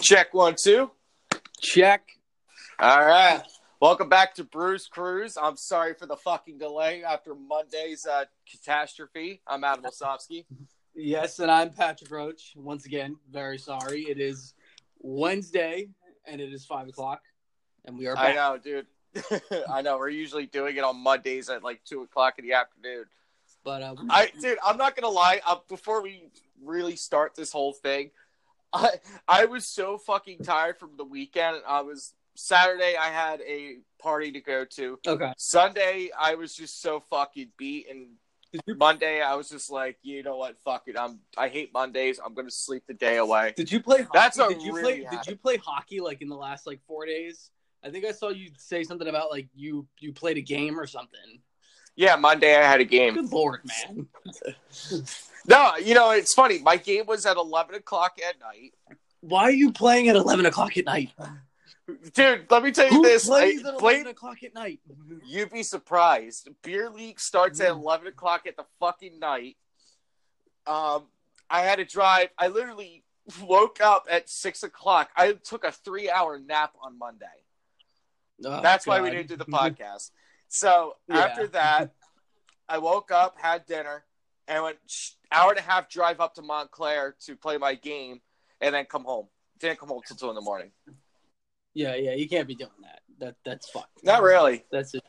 Check one, two. Check. All right. Welcome back to Bruce Cruise. I'm sorry for the fucking delay after Monday's uh, catastrophe. I'm Adam Osofsky. Yes, and I'm Patrick Roach. Once again, very sorry. It is Wednesday, and it is five o'clock, and we are I know, dude. I know. We're usually doing it on Mondays at like two o'clock in the afternoon. But uh, I, dude, I'm not gonna lie. Uh, before we really start this whole thing, I I was so fucking tired from the weekend. I was Saturday. I had a party to go to. okay. Sunday, I was just so fucking beat, and Monday, I was just like, you know what, fuck it. I'm I hate Mondays. I'm gonna sleep the day away. did you play? Hockey? That's a did you really play? Did you play hockey like in the last like four days? I think I saw you say something about like you you played a game or something. Yeah, Monday I had a game. Good lord, man! No, you know it's funny. My game was at eleven o'clock at night, Why are you playing at eleven o'clock at night? dude. Let me tell you Who this. plays I at played- eleven o'clock at night? You'd be surprised. Beer league starts at Mm. eleven o'clock at the fucking night. Um, I had to drive. I literally woke up at six o'clock. I took a three-hour nap on Monday. Oh, That's why we didn't do the podcast. So Yeah. after that, I woke up, had dinner, and went hour and a half drive up to Montclair to play my game, and then come home. Didn't come home till two in the morning. Yeah, yeah, you can't be doing that. That that's fucked. Not really. That's it.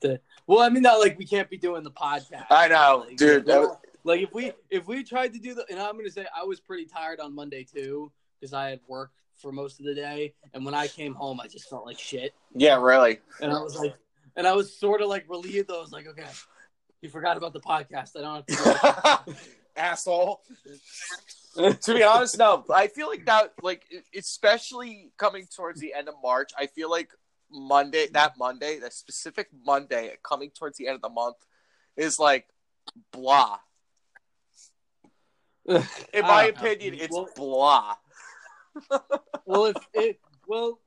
The, well, I mean, not like we can't be doing the podcast. I know, Like, dude. that was- like if we if we tried to do the, and I'm gonna say I was pretty tired on Monday too because I had work for most of the day, and when I came home, I just felt like shit, yeah, really. and I was like, and I was sort of like relieved. I was like, okay, you forgot about the podcast. I don't have to. Asshole. to be honest, no. I feel like that, like, especially coming towards the end of March, I feel like Monday, that Monday, that specific Monday coming towards the end of the month is like blah. In my don't know. opinion, it's Well- blah. well, if it well.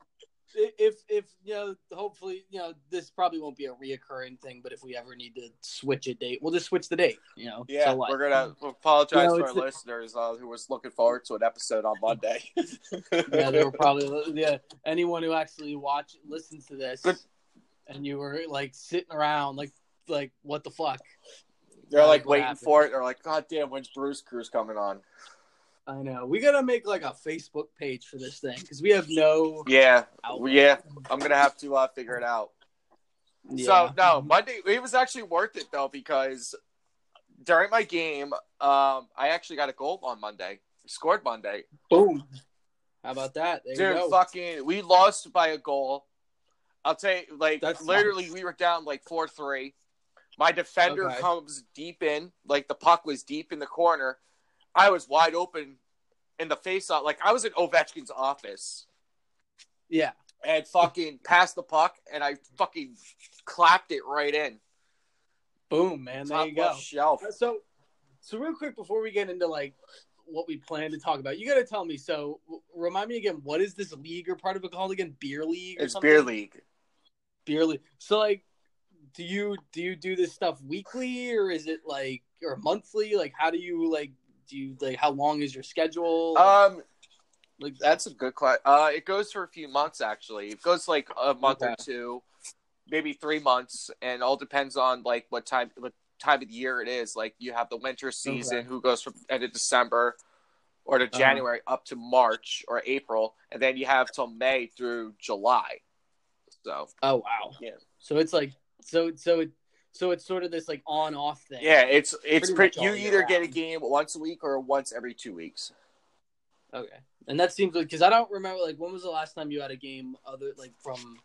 If if you know, hopefully you know this probably won't be a reoccurring thing. But if we ever need to switch a date, we'll just switch the date. You know, Yeah, So we're gonna apologize You know, to our listeners uh, who was looking forward to an episode on Monday. yeah, they were probably yeah. Anyone who actually watch listens to this, Good. and you were like sitting around like like what the fuck? They're like What waiting happened? for it. They're like, God damn, when's Bruce Cruz coming on? I know we gotta make like a Facebook page for this thing because we have no. Yeah, outlet. yeah. I'm gonna have to uh, figure it out. Yeah. So no, Monday it was actually worth it though because during my game, um, I actually got a goal on Monday. Scored Monday, boom. How about that? There you dude. go. Fucking, we lost by a goal. I'll tell you, like That's literally, we were down like four three. My defender Okay. comes deep in, like the puck was deep in the corner. I was wide open in the face off, like I was in Ovechkin's office. Yeah. and fucking passed the puck, and I fucking clapped it right in. Boom, man. There Top you go. shelf. Uh, so, so real quick before we get into like what we plan to talk about, you got to tell me. So, w- remind me again, what is this league or part of it called again? Beer league? Or It's something? beer league. beer league. So like, do you do you do this stuff weekly or is it like or monthly? Like, how do you like do you like how long is your schedule? Um, like that's a good question. Uh, it goes for a few months actually. It goes like a month or two, maybe three months, and all depends on like what time what time of the year it is. Like you have the winter season, Okay. who goes from end of December or to Uh-huh. January up to March or April, and then you have till May through July. So oh wow. Yeah. So it's like so so it so it's sort of this like on off thing. yeah, it's it's Pretty pretty. You all year either get a game once a week or once every two weeks. Okay. And that seems like because I don't remember like when was the last time you had a game other like from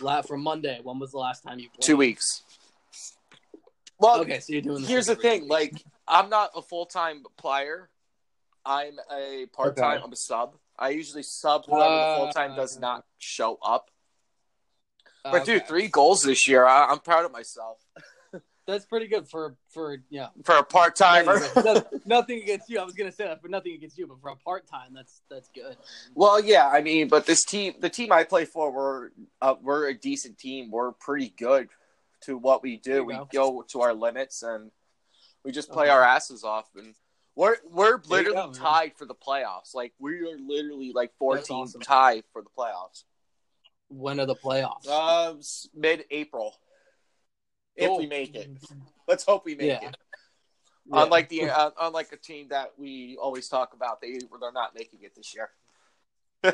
la from Monday. When was the last time you played? Two weeks. Well, Okay, so you're doing. This here's the thing two like i'm not a full-time player i'm a part-time Okay. i'm a sub i usually sub whoever the Uh, full-time does not show up but Okay. dude three goals this year I, i'm proud of myself that's pretty good for for yeah. for a part-timer nothing against you. I was gonna say that, but nothing against you. But for a part time, that's that's good. well yeah i mean but this team the team i play for we're uh, we're a decent team we're pretty good to what we do we go. go to our limits and we just play Okay. our asses off and We're we're literally go, tied for the playoffs. Like we are literally like four That's teams awesome. tied for the playoffs. When are the playoffs? Um, mid April, if Oh. we make it. Let's hope we make Yeah. it. Yeah. Unlike the uh, unlike a team that we always talk about, they they're not making it this year.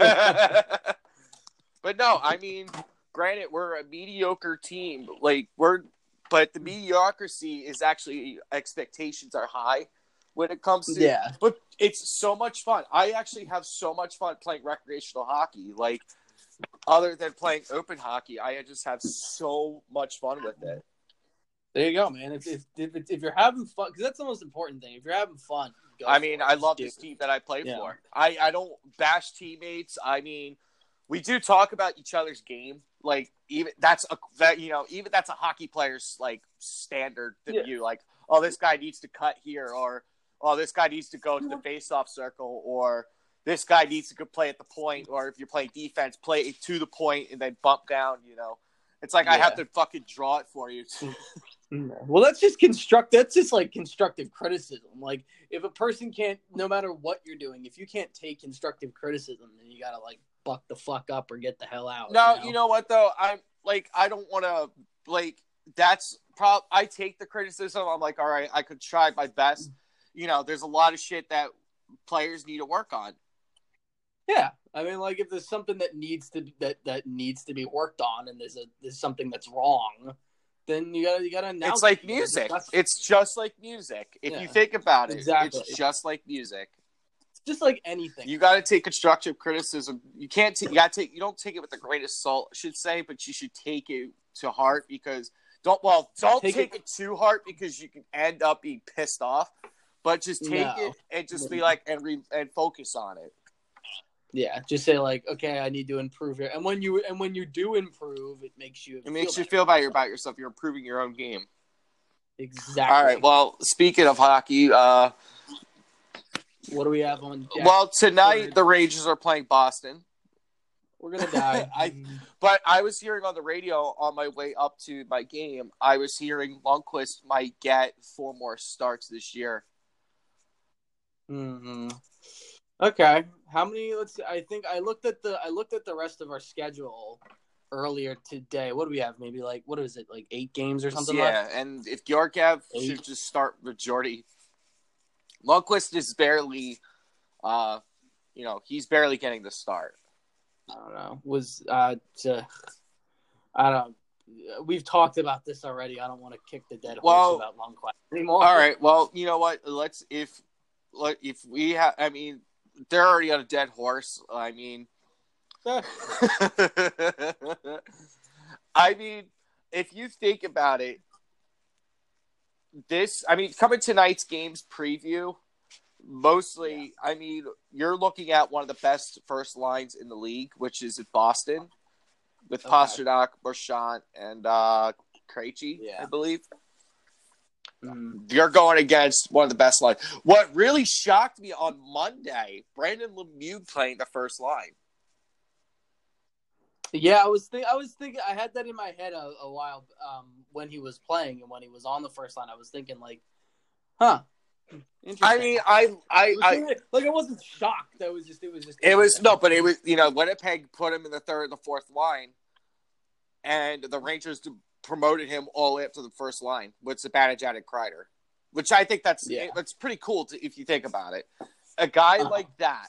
but no, I mean, granted, we're a mediocre team. Like we're, but the mediocrity is actually expectations are high when it comes to. yeah, But it's so much fun. I actually have so much fun playing recreational hockey. Like, other than playing open hockey, I just have so much fun with it. there you go, man. If if if, if you're having fun, because that's the most important thing. If you're having fun, go I mean. I love this team that I play Yeah. for. I, I don't bash teammates. I mean, we do talk about each other's game. Like even that's a that you know even that's a hockey player's like standard to Yeah. view. Like oh this guy needs to cut here or oh this guy needs to go to the face-off circle or this guy needs to play at the point or if you're playing defense play it to the point and then bump down. You know, it's like I have to fucking draw it for you. Mm. Mm. Well, that's just construct. That's just like constructive criticism. Like if a person can't, no matter what you're doing, if you can't take constructive criticism, then you gotta like buck the fuck up or get the hell out. No, you know what though? I'm like I don't want to like that's prob I take the criticism. I'm like, all right, I could try my best. Mm. You know, there's a lot of shit that players need to work on. Yeah, I mean, like if there's something that needs to be, that that needs to be worked on, and there's a there's something that's wrong, then you gotta you gotta announce. It's like it. Music. discuss- It's just like music. If you think about it, Exactly. it's just like music. It's just like anything. You got to take constructive criticism. You can't. T- you got to take. You don't take it with a grain of salt, I should say, but you should take it to heart because don't. Well, don't take, Take it, to heart because you can end up being pissed off. But just take No. it and just be like and re- and focus on it. Yeah, just say like, okay, I need to improve here, and when you and when you do improve, it makes you It makes you better. feel better about yourself. You're improving your own game. exactly. All right. Well, speaking of hockey, uh, what do we have on? deck? well tonight the Rangers are playing Boston. we're gonna die. I- But I was hearing on the radio on my way up to my game, I was hearing Lundqvist might get four more starts this year. hmm Okay. How many? Let's. See, I think I looked at the. I looked at the rest of our schedule earlier today. What do we have? Maybe like what is it? Like eight games or something. yeah, left? and if Georgiev Eight. should just start majority, Lundqvist is barely, uh, you know, he's barely getting the start. I don't know. Was uh, to, I don't. We've talked about this already. I don't want to kick the dead horse Well, about Lundqvist anymore. All right, well, you know what? Let's if like if we have, I mean, they're already on a dead horse. I mean. I mean, if you think about it, this, I mean, coming tonight's games preview, mostly, I mean, you're looking at one of the best first lines in the league, which is at Boston with Okay. Pastrnak, Marchand, and uh, Krejci, Yeah. I believe. Mhm. You're going against one of the best lines. What really shocked me on Monday, Brendan Lemieux playing the first line. Yeah, I was think I was thinking I had that in my head a, a while um, when he was playing and when he was on the first line. I was thinking like, huh. I mean, I, I, It I, like I wasn't shocked. That was just it was just It was no, but it was you know Winnipeg put him in the third and the fourth line, and the Rangers promoted him all the way up to the first line with Zibanejad and Kreider, which I think that's Yeah. that's pretty cool to, if you think about it. A guy Uh-huh. like that,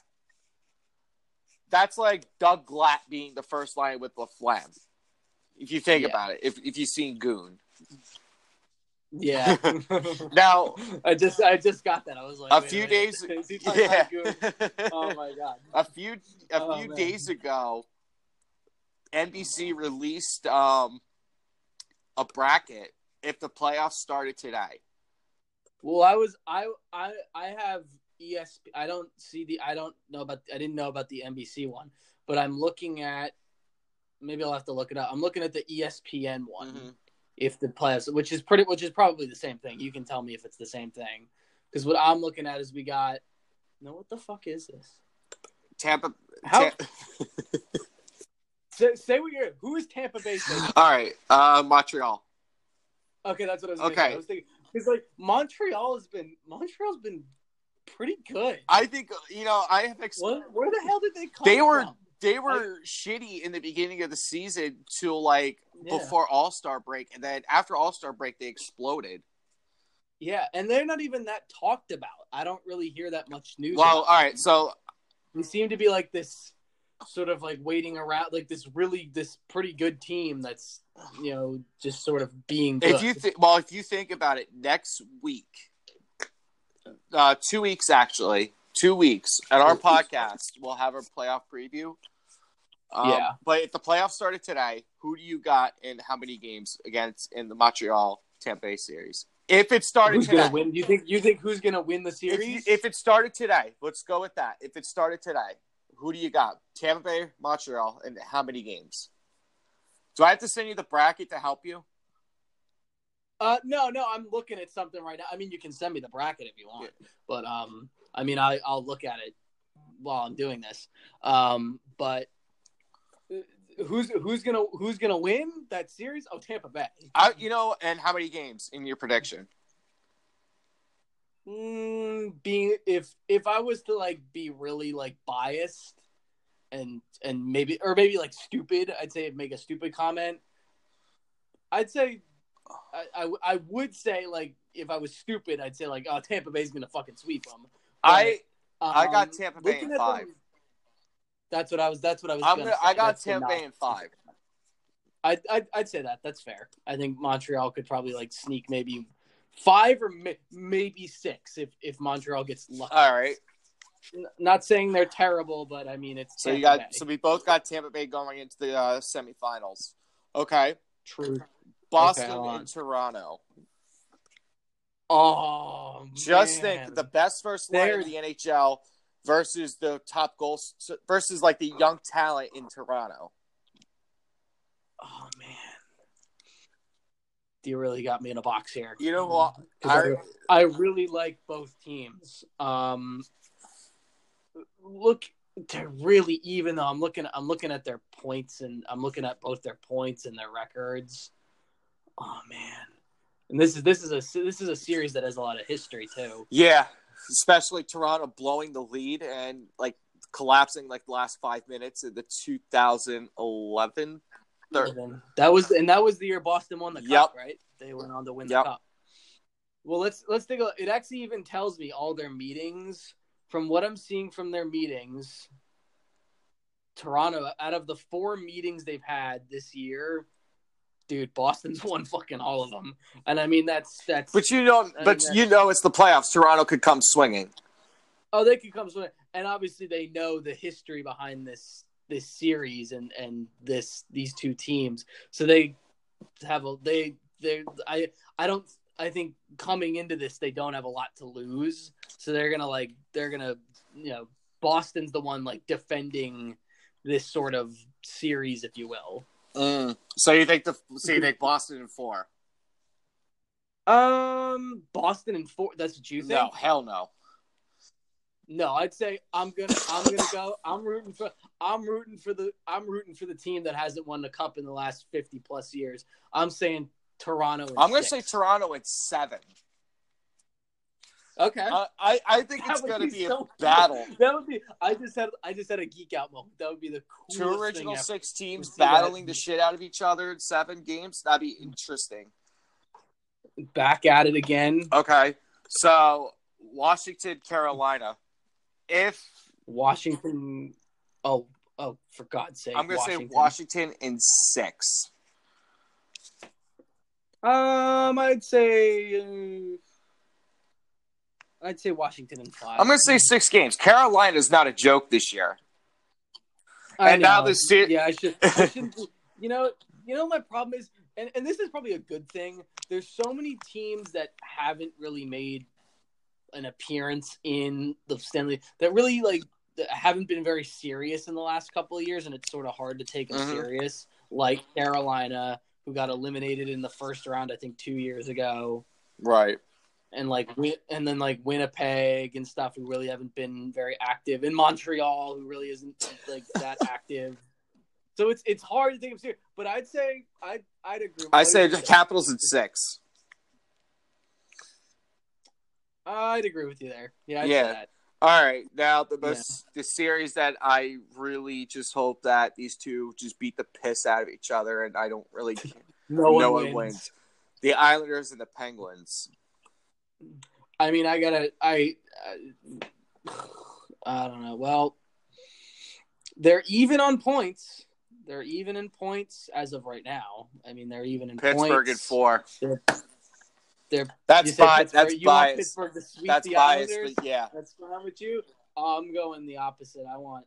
that's like Doug Glatt being the first line with LaFlamme. If you think Yeah. about it, if if you've seen Goon, Yeah. now I just I just got that. I was like a few days, Is he talking yeah. Oh my god. a few a Oh, few man. days ago, NBC released um, a bracket if the playoffs started today. Well, I was I I I have ESP. I don't see the. I don't know about. I didn't know about the NBC one, but I'm looking at. Maybe I'll have to look it up. I'm looking at the ESPN one. Mhm. If the playoffs, which is pretty, which is probably the same thing. You can tell me if it's the same thing, because what I'm looking at is we got. No, what the fuck is this? Tampa. How- Ta- Say, say what you're. Who is Tampa Bay? All right, uh, Montreal. Okay, that's what I was. Okay. Thinking. I was thinking because like Montreal has been Montreal's been pretty good. I think you know I have. Ex- What, where the hell did they come They were- from? they were shitty in the beginning of the season to like Yeah. before All Star break, and then after All Star break they exploded. Yeah, and they're not even that talked about. I don't really hear that much news. Well, all right, so they seem to be like this sort of like waiting around like this really this pretty good team that's you know just sort of being good. if you think, well, if you think about it, next week, uh, two weeks actually, two weeks at our podcast, we'll have a playoff preview. Um, Yeah. but if the playoffs started today, who do you got in how many games against in the Montreal Tampa Bay series? If it started who's today, gonna win? Do you think you think who's gonna win the if, series? you- if it started today, let's go with that. If it started today, who do you got? Tampa Bay, Montreal, and how many games? Do I have to send you the bracket to help you? uh, no, no, I'm looking at something right now. I mean, you can send me the bracket if you want, but um, I mean, I I'll look at it while I'm doing this. Um, but uh, who's who's gonna who's gonna win that series? Oh, Tampa Bay. I, you know, and how many games in your prediction? Mm, being if if I was to like be really like biased and and maybe or maybe like stupid, I'd say make a stupid comment. I'd say I, I, I would say like if I was stupid, I'd say like oh Tampa Bay's gonna fucking sweep them. I Um, I got Tampa Bay in five. them- that's what I was. That's what I was. I'm gonna. I got That's Tampa Bay in five. I'd, I'd I'd say that. That's fair. I think Montreal could probably like sneak maybe five or may, maybe six if if Montreal gets lucky. All right. N- Not saying they're terrible, but I mean it's So you got Bay. so we both got Tampa Bay going into the uh, semifinals. Okay. true. Boston on. and Toronto. Oh, Just man. think the best first line of the NHL versus the top goals versus like the young talent in Toronto. Oh you really got me in a box here. You know what? 'Cause I, I, I really like both teams. Um, look, they're really even though I'm looking. I'm looking at their points and I'm looking at both their points and their records. Oh man, and this is this is a this is a series that has a lot of history too. yeah, especially Toronto blowing the lead and like collapsing like the last five minutes in the 2011. That was and that was the year Boston won the cup, Yep. right? They went on to win Yep. the cup. Well, let's let's take a. It actually even tells me all their meetings. From what I'm seeing from their meetings, Toronto, out of the four meetings they've had this year, dude, Boston's won fucking all of them. And I mean that's that's. But you know, I but mean, you know, it's the playoffs. Toronto could come swinging. Oh, they could come swinging, and obviously they know the history behind this this series and and this these two teams. So they have a they they I I don't I think coming into this they don't have a lot to lose. So they're gonna like they're gonna you know Boston's the one like defending this sort of series, if you will. So you think the so you think Boston in four? Um, Boston in four. That's what you think? No, hell no. No, I'd say I'm gonna I'm gonna go. I'm rooting for I'm rooting for the I'm rooting for the team that hasn't won the cup in the last fifty plus years. I'm saying Toronto. I'm going to say. Toronto at seven. Okay. Uh, I I think That it's going to be be so a battle. That would be. I just had. I just had a geek out moment. That would be the coolest Two original six teams battling the shit out of each other in seven games. That'd be interesting. Back at it again. Okay, so Washington, Carolina. If Washington. Oh, oh, for God's sake! I'm going to say Washington. Washington in six. Um, I'd say. Uh, I'd say Washington in five. I'm to say six games. Carolina's not a joke this year. I And now know. the se- yeah, I should. I shouldn't. you know, you know, my problem is, and and this is probably a good thing. There's so many teams that haven't really made an appearance in the Stanley that really like haven't been very serious in the last couple of years, and it's sort of hard to take them Mhm. serious. Like Carolina, who got eliminated in the first round, I think two years ago Right. and like and then like Winnipeg and stuff who really haven't been very active in Montreal who really isn't like that active. So it's it's hard to take them serious, but I'd say I'd I'd agree. I say the Capitals at six. I'd agree with you there. Yeah, I'd Yeah. All right, now the most the series that I really just hope that these two just beat the piss out of each other, and I don't really No one no wins. one wins. The Islanders and the Penguins. I mean, I gotta, I, I, I don't know. Well, they're even on points. They're even in points as of right now. I mean, they're even in Pittsburgh points. at four. They're, they're That's. Pittsburgh- That's you want biased. Pittsburgh to sweep That's the biased. Islanders. But yeah. That's fine with you. I'm going the opposite. I want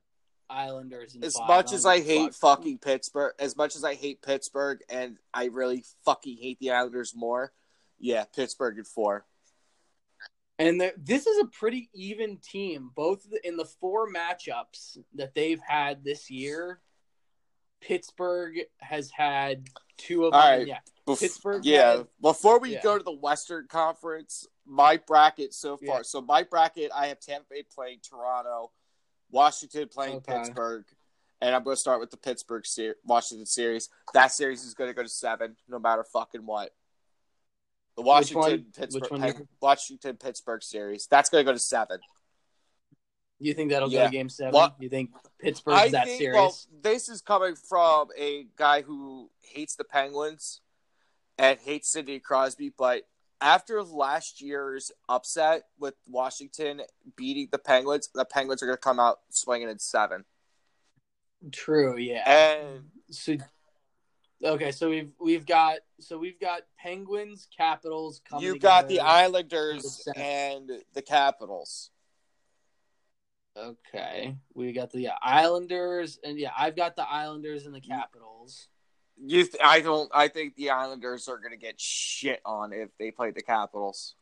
Islanders. In As five. much as I hate fuck. fucking Pittsburgh, as much as I hate Pittsburgh, and I really fucking hate the Islanders more, yeah, Pittsburgh at four. And the, this is a pretty even team. Both in the four matchups that they've had this year, Pittsburgh has had two of them. All right. Yeah, Bef- Pittsburgh Yeah. had- Before we yeah. go to the Western Conference, my bracket so far. Yeah. So my bracket, I have Tampa Bay playing Toronto, Washington playing Okay. Pittsburgh, and I'm going to start with the Pittsburgh ser- Washington series. That series is going to go to seven, no matter fucking what. The Washington Pittsburgh one Pen- you- Washington Pittsburgh series. That's going to go to seven. You think that'll go to Game Seven? What- You think Pittsburgh's I that think. serious? Well, this is coming from a guy who hates the Penguins and hates Sidney Crosby, but after last year's upset with Washington beating the Penguins, the Penguins are going to come out swinging in seven. True. Yeah. And So, okay, so we've we've got so we've got Penguins, Capitals coming. you got the. Islanders and the Capitals. Okay, we got the yeah, Islanders, and yeah, I've got the Islanders and the Capitals. You, th- I don't. I think the Islanders are going to get shit on if they play the Capitals.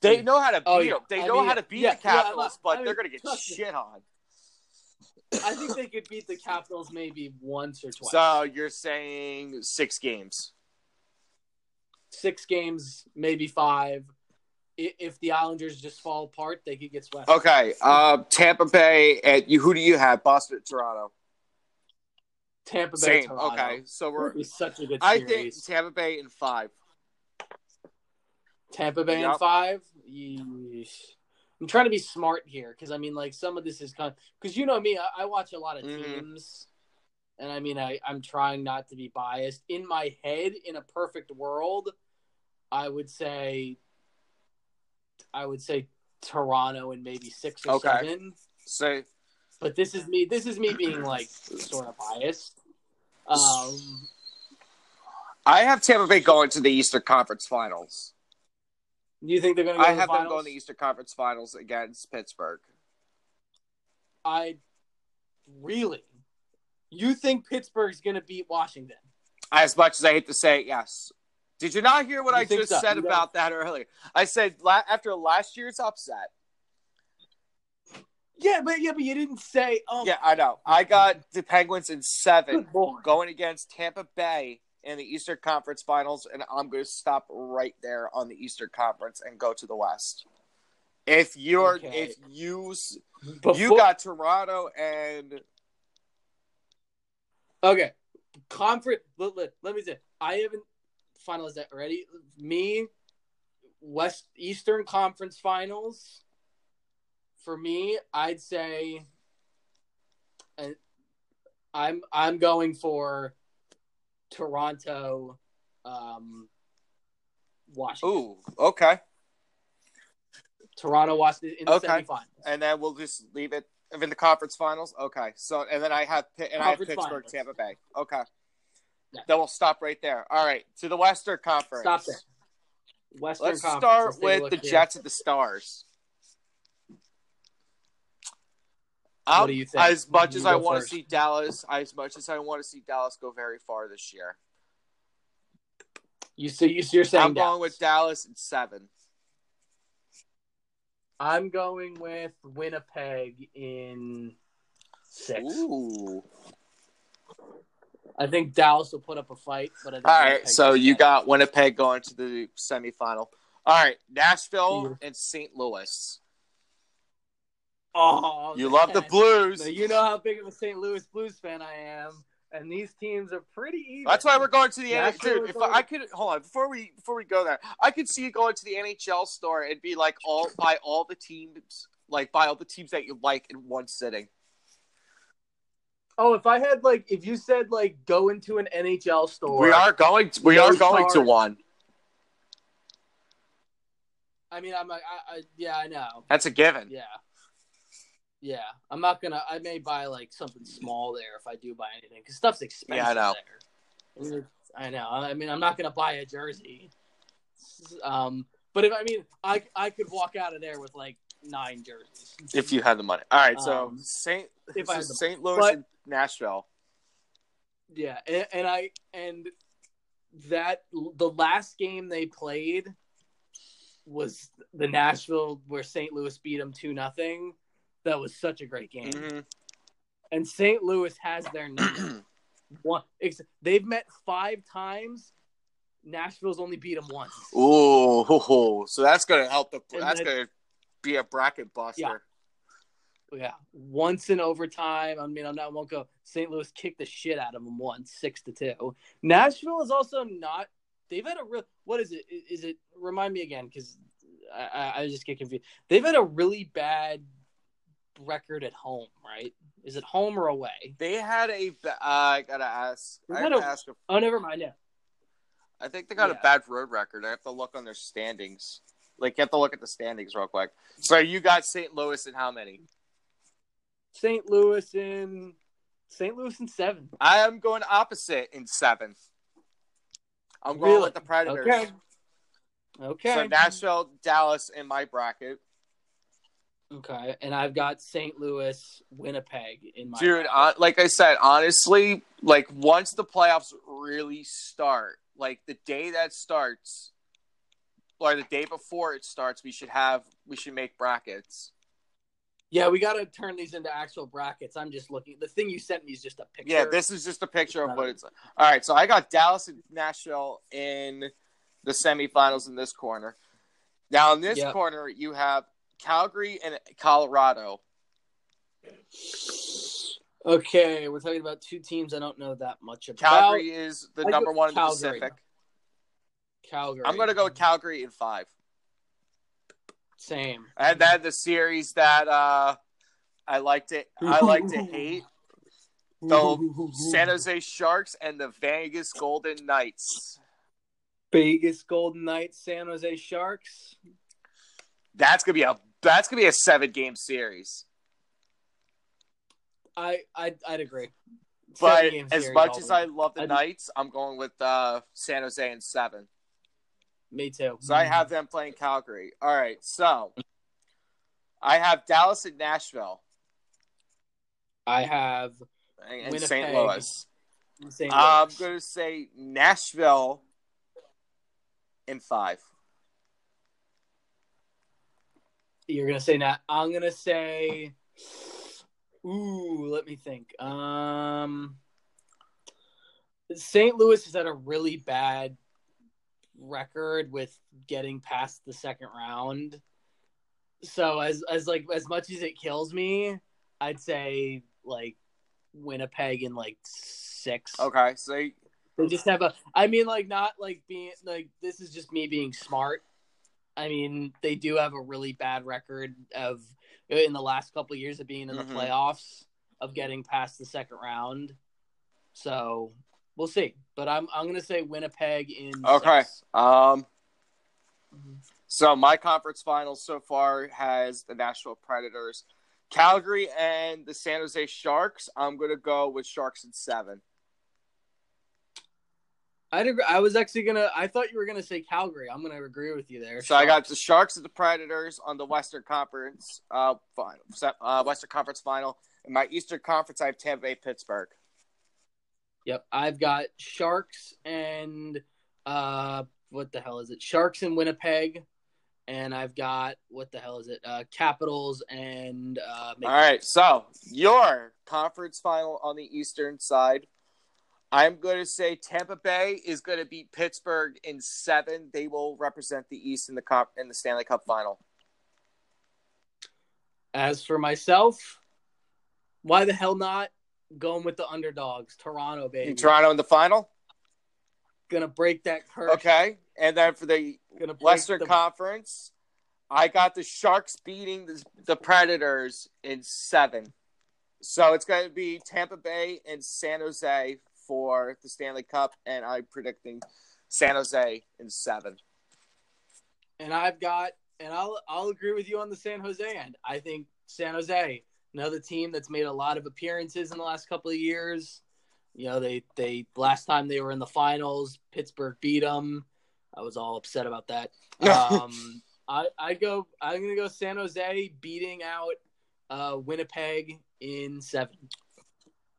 They mm. know how to oh, beat Oh, yeah. them. They I know mean, how to beat Yeah, the yeah, Capitals, not- but I they're going to get me. shit on. I think they could beat the Capitals maybe once or twice. So you're saying six games? Six games, maybe five. If the Islanders just fall apart, they could get swept. Okay. Uh, Tampa Bay and you. Who do you have? Boston, Toronto. Tampa Bay, Same. Toronto. Okay. So we're. Such a good I think. Tampa Bay in five. Tampa Bay in Yep. five. Yeesh. I'm trying to be smart here because I mean, like some of this is kind because you know me, I, I watch a lot of Mhm. teams, and I mean, I I'm trying not to be biased. In my head, in a perfect world, I would say, I would say Toronto and maybe six or Okay. seven. So But this is me. This is me being like sort of biased. Um, I have Tampa Bay going to the Eastern Conference Finals. do you think they're going to I have them going to the Eastern Conference Finals against Pittsburgh. I really. You think Pittsburgh's going to beat Washington? As much as I hate to say it, yes. Did you not hear what You I just so? said You don't- about that earlier? I said la- after last year's upset. Yeah, but yeah, but you didn't say. Um, Yeah, I know. I got the Penguins in seven. Going against Tampa Bay in the Eastern Conference Finals, and I'm going to stop right there on the Eastern Conference and go to the West. If you're, Okay. if you, Before- you got Toronto and okay. Conference. Let, let, let me say. I haven't finalized that already. Me, West Eastern Conference Finals. For me, I'd say. uh, I'm I'm going for Toronto, um, Washington. ooh, okay, Toronto, Washington in the Okay. semifinals. and then we'll just leave it in the conference finals. Okay, so and then I have and I have Pittsburgh, finals. Tampa Bay. Okay, Yeah. then we'll stop right there. All right, to the Western Conference. Stop there. Western Let's Conference. start Let's with the here. Jets and the Stars. What do you think? As much You as I want to see Dallas, as much as I want to see Dallas go very far this year, You see, you, you're saying I'm going with Dallas in seven. I'm going with Winnipeg in six. Ooh. I think Dallas will put up a fight, but I think All right, Winnipeg so you got Winnipeg going to the semifinal. All right, Nashville Yeah. and St. Louis. oh You love the. Blues. Now, you know how big of a St. Louis Blues fan I am. and these teams are pretty even. That's why we're going to the NHL. is If going- I could hold on before we before we go there, I could see you going to the NHL store and be like all buy all the teams, like buy all the teams that you like in one sitting. Oh, if I had like, if you said like, go into an NHL store, we are going. To, we are going to one. I mean, I'm like, I, I, yeah, I know, That's a given. yeah, yeah. I'm not gonna. I may buy like something small there if I do buy anything because stuff's expensive. Yeah, I know. There. I mean, it's- I know. I mean, I'm not gonna buy a jersey. Um, but if I mean, I I could walk out of there with like nine jerseys If you had the money. All right. So Um, Saint if I had so the- St. Louis but- and Nashville. Yeah, and, and I and that the last game they played was the Nashville where St. Louis beat them two nothing. That was such a great game, Mhm. and St. Louis has their number. One, they've met five times. Nashville's only beat them once. Hoo. so that's gonna help the. And That's then- gonna be a bracket buster. Yeah. Yeah, once in overtime. I mean, I'm not I won't go. St. Louis kicked the shit out of them once, six to two. Nashville is also not. They've had a real. What is it? Is it? Remind me again, because I, I, just get confused. They've had a really bad record at home, right? Is it home or away? They had a. Uh, I gotta ask. They I to a- ask. A, Oh, never mind. Yeah, I think they got Yeah. a bad road record. I have to look on their standings. Like, you have to look at the standings real quick. So you got St. Louis and how many? St. Louis in St. Louis in seven. I am going opposite in seven. I'm going Really? with the Predators. Okay. Okay. So Nashville, Dallas in my bracket. okay, and I've got St. Louis, Winnipeg in my. Dude, uh, like I said, honestly, like once the playoffs really start, like the day that starts, or the day before it starts, we should have we should make brackets. Yeah, we got to turn these into actual brackets. I'm just looking. The thing you sent me is just a picture. Yeah, this is just a picture of uh, what it's. All right, so I got Dallas and Nashville in the semifinals in this corner. Now in this Yep. corner, you have Calgary and Colorado. Okay, we're talking about two teams I don't know that much about. Calgary is the I number one in the Pacific. Calgary. I'm going to go with Calgary in five. Same. And then the series that uh, I like to I like to hate the San Jose Sharks and the Vegas Golden Knights. Vegas Golden Knights, San Jose Sharks. That's gonna be a that's gonna be a seven game series. I I I'd agree. But Seven-game as much as I love the I'd- Knights, I'm going with uh, San Jose in seven. Me too. So I have them playing Calgary. All right, so I have Dallas and Nashville I have and St. Winnipeg. Louis. St. I'm going to say Nashville in five. You're gonna say that. I'm gonna say. Ooh, let me think. Um, St. Louis is at a really bad record with getting past the second round. So as as like as much as it kills me, I'd say like Winnipeg in like six. Okay, so They just have a. I mean, like not like being like this is just me being smart. I mean, they do have a really bad record of in the last couple of years of being in the Mhm. playoffs of getting past the second round. So we'll see. But I'm I'm gonna say Winnipeg in. Okay. six. Um, Mhm. so my conference finals so far has the Nashville Predators, Calgary, and the San Jose Sharks. I'm going to go with Sharks in seven. I'd agree. I was actually gonna. I thought you were gonna say Calgary. I'm gonna agree with you there. So I got the Sharks and the Predators on the Western Conference uh, final, uh, Western Conference final. In my Eastern Conference, I have Tampa Bay, Pittsburgh. Yep, I've got Sharks and uh, what the hell is it? Sharks in Winnipeg, and I've got what the hell is it? Uh, Capitals and uh, All right, so your conference final on the Eastern side. I'm going to say Tampa Bay is going to beat Pittsburgh in seven. They will represent the East in the cup in the Stanley Cup final. As for myself, why the hell not? Going with the underdogs, Toronto, baby. Toronto in the final. Gonna break that curse. Okay, and then for the Western the- Conference, I got the Sharks beating the, the Predators in seven. So it's going to be Tampa Bay and San Jose for the Stanley Cup, and I'm predicting San Jose in seven. And I've got, and I'll I'll agree with you on the San Jose end. I think San Jose, another team that's made a lot of appearances in the last couple of years. You know, they they last time they were in the finals, Pittsburgh beat them. I was all upset about that. Um, I I go. I'm gonna go San Jose beating out uh, Winnipeg in seven.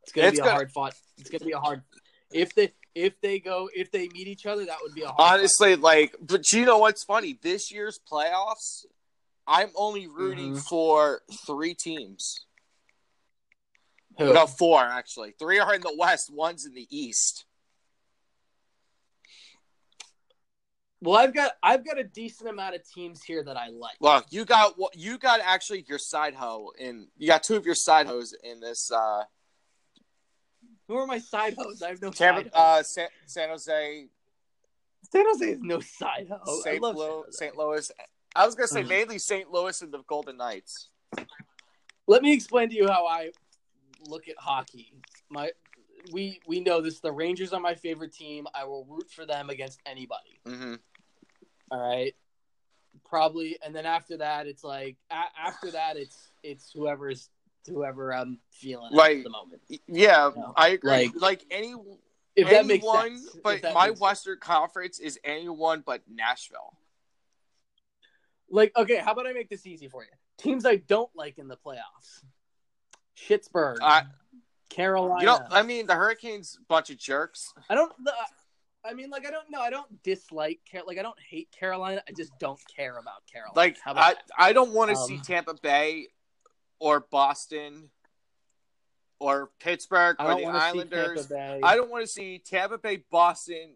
It's gonna It's be a gonna- hard fought. It's gonna be a hard. If they if they go if they meet each other, that would be a hard. fight. Honestly, like, but you know what's funny? This year's playoffs, I'm only rooting Mhm. for three teams. Who? No, four actually. Three are in the West, one's in the East. Well, I've got I've got a decent amount of teams here that I like. Look, you got what you got actually your side hoe in you got two of your side hoes in this uh Who are my side hoes? I have no Tampa, uh San, San Jose, San Jose is no side hoe. St. love San Louis, Jose. St. Louis. I was gonna say Mhm. mainly St. Louis and the Golden Knights. Let me explain to you how I look at hockey. My we we know this. The Rangers are my favorite team. I will root for them against anybody. hmm All right. Probably, and then after that, it's like a- after that, it's it's whoever's whoever I'm feeling Right. at the moment. Yeah, No. I agree. Like- Like, any If that makes anyone, sense. But my. Western Conference is anyone but Nashville. Like, okay, how about I make this easy for you? Teams I don't like in the playoffs: Pittsburgh, I- Carolina. You know, I mean, the Hurricanes, bunch of jerks. I don't. The, I mean, like, I don't know. I don't dislike. Car- Like, I don't hate Carolina. I just don't care about Carolina. Like, how about I, that? I don't want to Um, see Tampa Bay or Boston or Pittsburgh or the want to see Islanders. I don't want to see Tampa Bay, Boston,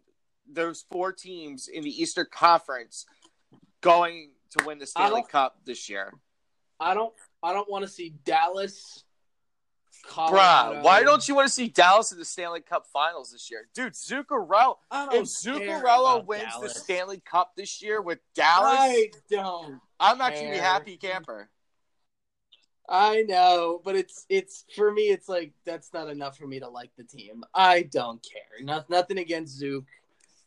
those four teams in the Eastern Conference going to win the Stanley Cup this year. I don't. I don't want to see Dallas. Colorado. Bruh, why don't you want to see Dallas in the Stanley Cup Finals this year? Dude, Zuccarello. If Zuccarello wins Dallas. the Stanley Cup this year with Dallas, I don't. I'm actually a happy camper. I know, but it's it's for me. It's like that's not enough for me to like the team. I don't care. No, nothing against Zook.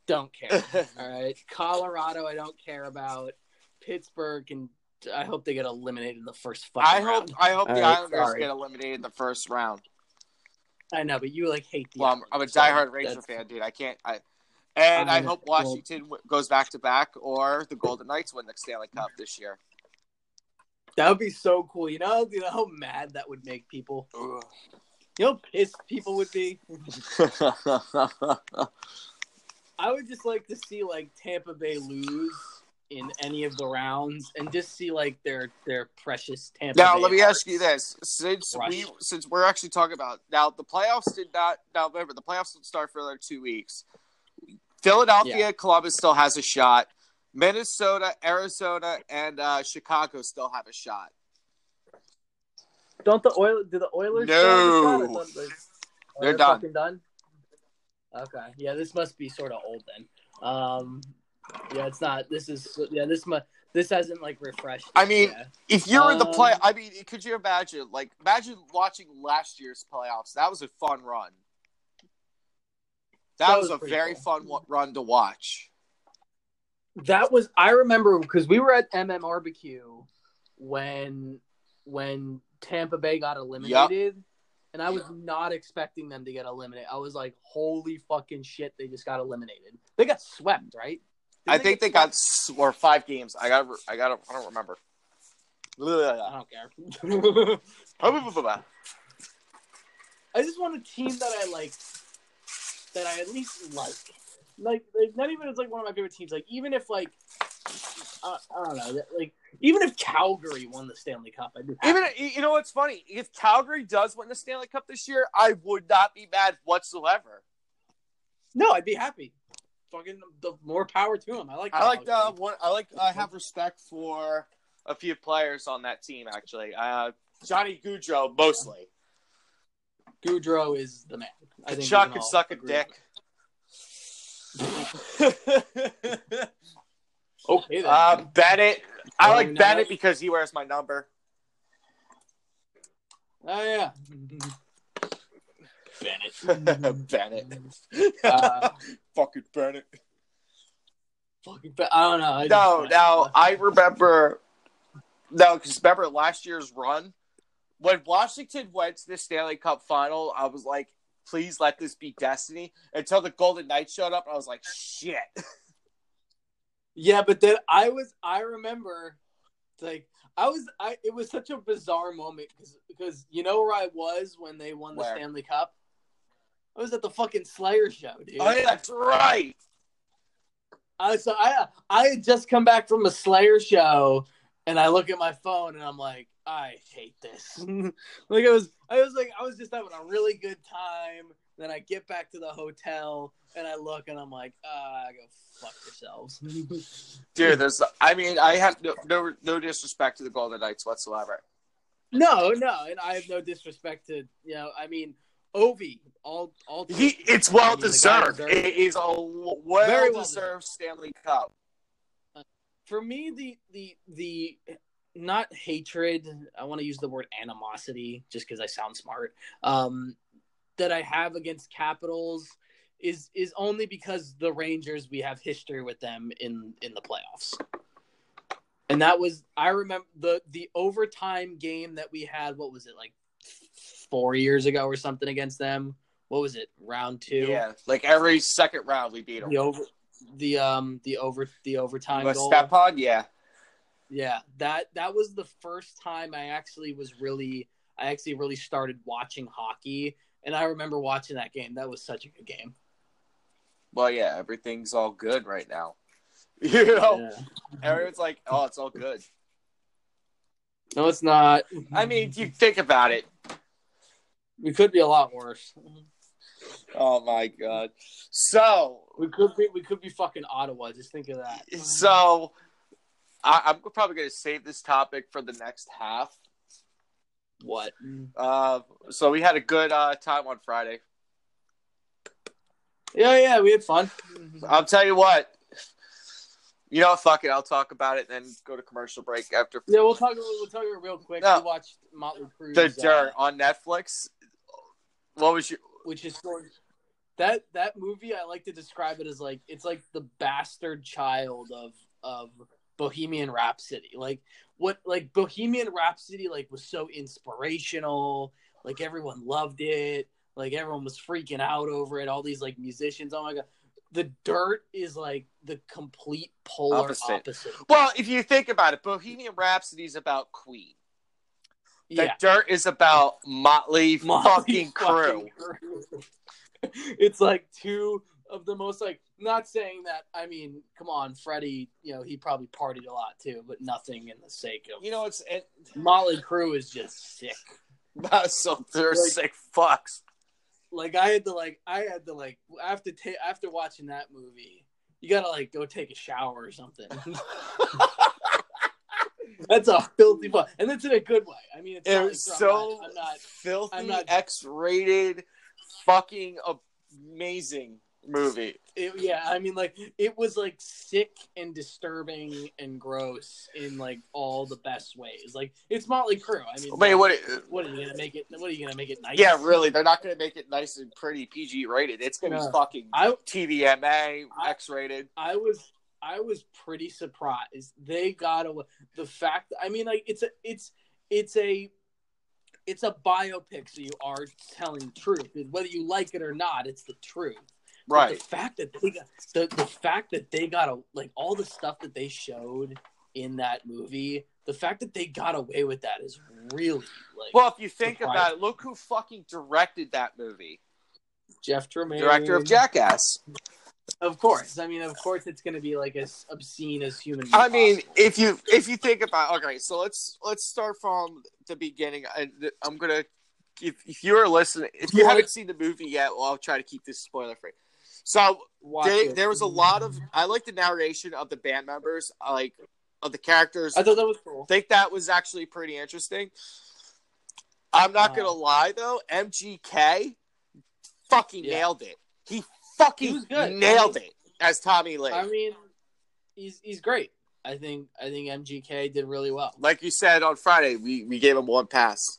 Don't care. All right, Colorado. I don't care about Pittsburgh, and I hope they get eliminated in the first fucking I hope round. I hope the All right, Islanders sorry. get eliminated in the first round. I know, but you like hate the. Well, I'm, I'm a Islanders, so diehard Ranger that's- fan, dude. I can't. I and I Um, hope Washington w goes back to back, or the Golden Knights win the Stanley Cup this year. That would be so cool. You know, you know how mad that would make people. You know, how pissed people would be. I would just like to see like Tampa Bay lose in any of the rounds, and just see like their their precious Tampa. now, Bay let me ask you this: since Rush. we since we're actually talking about now, the playoffs did not. Now, remember, the playoffs will start for another two weeks. Philadelphia, Yeah. Columbus still has a shot. Minnesota, Arizona, and uh, Chicago still have a shot. Don't the Oil? Do the Oilers? No. still have a shot? They- oh, They're done. Fucking done. Okay. Yeah, this must be sort of old then. Um. Yeah, it's not. This is. Yeah, this mu This hasn't like refreshed. I mean, yeah. If you're in the play, Um, I mean, could you imagine? Like, imagine watching last year's playoffs. That was a fun run. That, That was, was a very cool. fun run to watch. That was I remember because we were at MM Barbecue when when Tampa Bay got eliminated, and I was not expecting them to get eliminated. I was like, "Holy fucking shit!" They just got eliminated. They got swept, right? I think they got or five games. I got. I got. I don't remember. I don't care. I I just want a team that I like, that I at least like. Like, like not even as like one of my favorite teams. Like, even if like, uh, I don't know, like even if Calgary won the Stanley Cup, I'd be happy. Even you know what's funny? If Calgary does win the Stanley Cup this year, I would not be mad whatsoever. No, I'd be happy. Fucking the more power to him. I like. I like the Calgary. one. I like. I have respect for a few players on that team. Actually, uh, Johnny Gaudreau mostly. Gaudreau is the man. I think Tkachuk can could suck a dick. Okay, then. uh, Bennett. I like no. Bennett because he wears my number. oh yeah. Bennett. Bennett. Uh, Fucking Bennett. Fucking. Be- I don't know. I No, now I remember. No, because remember last year's run when Washington went to the Stanley Cup final. I was like, please let this be destiny. Until the Golden Knights showed up, I was like, shit. Yeah, but then I was. I remember, like, I was. I. It was such a bizarre moment because because you know where I was when they won the Where? Stanley Cup. I was at the fucking Slayer show, dude. Oh, yeah, that's right. I so I I had just come back from a Slayer show, and I look at my phone and I'm like, I hate this. like I was I was like I was just having a really good time. Then I get back to the hotel and I look and I'm like, ah, go fuck yourselves. Dude, there's. I mean, I have no, no no disrespect to the Golden Knights whatsoever. no, no, and I have no disrespect to you know. I mean, Ovi, all all. He, it's well deserved. It is a well Very well deserved Stanley Cup. for me the the the not hatred i want to use the word animosity just because i sound smart um that i have against capitals is is only because the rangers we have history with them in in the playoffs and that was i remember the the overtime game that we had what was it like four years ago or something against them what was it round two Yeah, like every second round we beat them. the over the um the over the overtime goal Stepan, yeah. Yeah, that that was the first time I actually was really I actually really started watching hockey and I remember watching that game. That was such a good game. Well, yeah, everything's all good right now. You know, Yeah. everyone's like, "Oh, it's all good." No, it's not. I mean, you think about it. We could be a lot worse. Oh my god. So, We could be we could be fucking Ottawa. Just think of that. so I, I'm probably going to save this topic for the next half. What? Uh, so we had a good uh, time on Friday. Yeah, yeah, we had fun. I'll tell you what. You know, fuck it. I'll talk about it, and then go to commercial break after Yeah, we'll talk. We'll talk real quick. No. We watched Motley Crue. the dirt on Netflix. What was your? which is sort of- that that movie I like to describe it as like it's like the bastard child of of Bohemian Rhapsody. Like what like Bohemian Rhapsody like was so inspirational. Like everyone loved it. Like everyone was freaking out over it. All these like musicians. Oh my god. The dirt is like the complete polar Opposite. opposite. Well, if you think about it, Bohemian Rhapsody is about Queen. The Yeah. dirt is about Motley, Motley fucking crew. Crue. it's like two of the most like not saying that I mean, come on, Freddie, you know, he probably partied a lot too, but nothing in the sake of You know, it's it, Motley Crue is just sick. so they're Like- sick fucks. Like I had to like I had to like after ta- after watching that movie, you gotta like go take a shower or something. That's a filthy fun, and that's in a good way. I mean, it's It not was like- so I'm not, filthy, I'm not- X-rated, fucking amazing movie. It, yeah, I mean, like it was like sick and disturbing and gross in like all the best ways. Like it's Motley Crue. I mean, Wait, what? What are you gonna make it? What are you gonna make it nice? Yeah, really, they're not going to make it nice and pretty PG rated. It's going to No. be fucking I TVMA, X rated. I was I was pretty surprised they got away. The fact, I mean, like it's a it's it's a it's a biopic, so you are telling truth. Whether you like it or not, it's the truth. But Right. The fact that they got the, the fact that they got a like all the stuff that they showed in that movie, the fact that they got away with that is really like Well, if you think Surprising. about it, look who fucking directed that movie. Jeff Tremaine, Director of Jackass. Of course, I mean, of course, it's going to be like as obscene as human. I mean, if you if you think about okay, so let's let's start from the beginning. I, I'm gonna if if you're listening, if you haven't seen the movie yet, well, I'll try to keep this spoiler free. So they, there was a lot of I like the narration of the band members, I like of the characters. I thought that was cool. think that was actually pretty interesting. I'm not Uh, gonna lie though, MGK fucking Yeah. nailed it. He fucking He was good. nailed I mean- it as Tommy Lee. I mean, he's he's great. I think I think MGK did really well. like you said on Friday, we, we gave him one pass.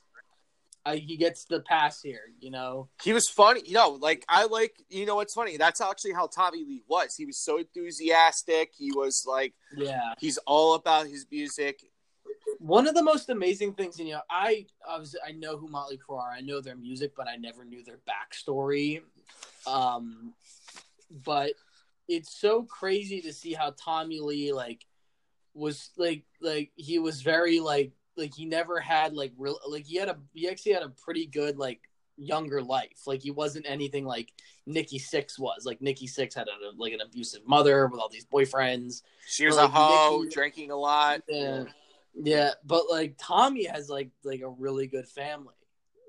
I, he gets the pass here. You know, He was funny, you know. Like I like, you know, what's funny? That's actually how Tommy Lee was. He was so enthusiastic. He was like, yeah. he's all about his music. One of the most amazing things, and you know, I obviously I know who Motley Crue are. I know their music, but I never knew their backstory. Um, but it's so crazy to see how Tommy Lee like was like like he was very like like he never had like real like he had a he actually had a pretty good like younger life. Like he wasn't anything like Nikki Sixx was. Like Nikki Sixx had a, like an abusive mother with all these boyfriends. She was Like a hoe, Nicki- drinking a lot. Yeah, yeah, but like Tommy has like like a really good family,